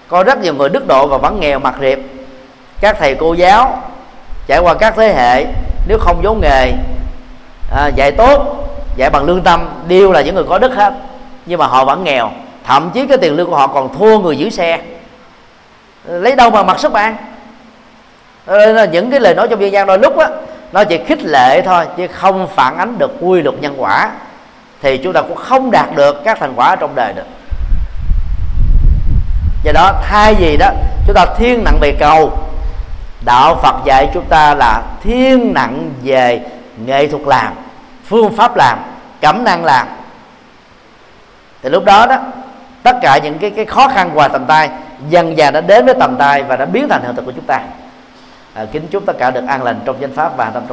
có rất nhiều người đức độ và vẫn nghèo mặt riệp các thầy cô giáo trải qua các thế hệ nếu không giấu nghề à, dạy tốt dạy bằng lương tâm đều là những người có đức hết. Nhưng mà họ vẫn nghèo. Thậm chí cái tiền lương của họ còn thua người giữ xe. Lấy đâu mà mặc sức ăn ờ, những cái lời nói trong dân gian đôi lúc á nó chỉ khích lệ thôi chứ không phản ánh được quy luật nhân quả. Thì chúng ta cũng không đạt được các thành quả trong đời được do đó thay gì đó chúng ta thiên nặng về cầu. Đạo phật dạy chúng ta là thiên nặng về nghệ thuật làm phương pháp làm cẩm năng làm. Thì lúc đó đó tất cả những cái cái khó khăn ngoài tầm tay dần dần đã đến với tầm tay và đã biến thành hiện thực của chúng ta. À, kính chúc tất cả được an lành trong danh pháp và tâm trong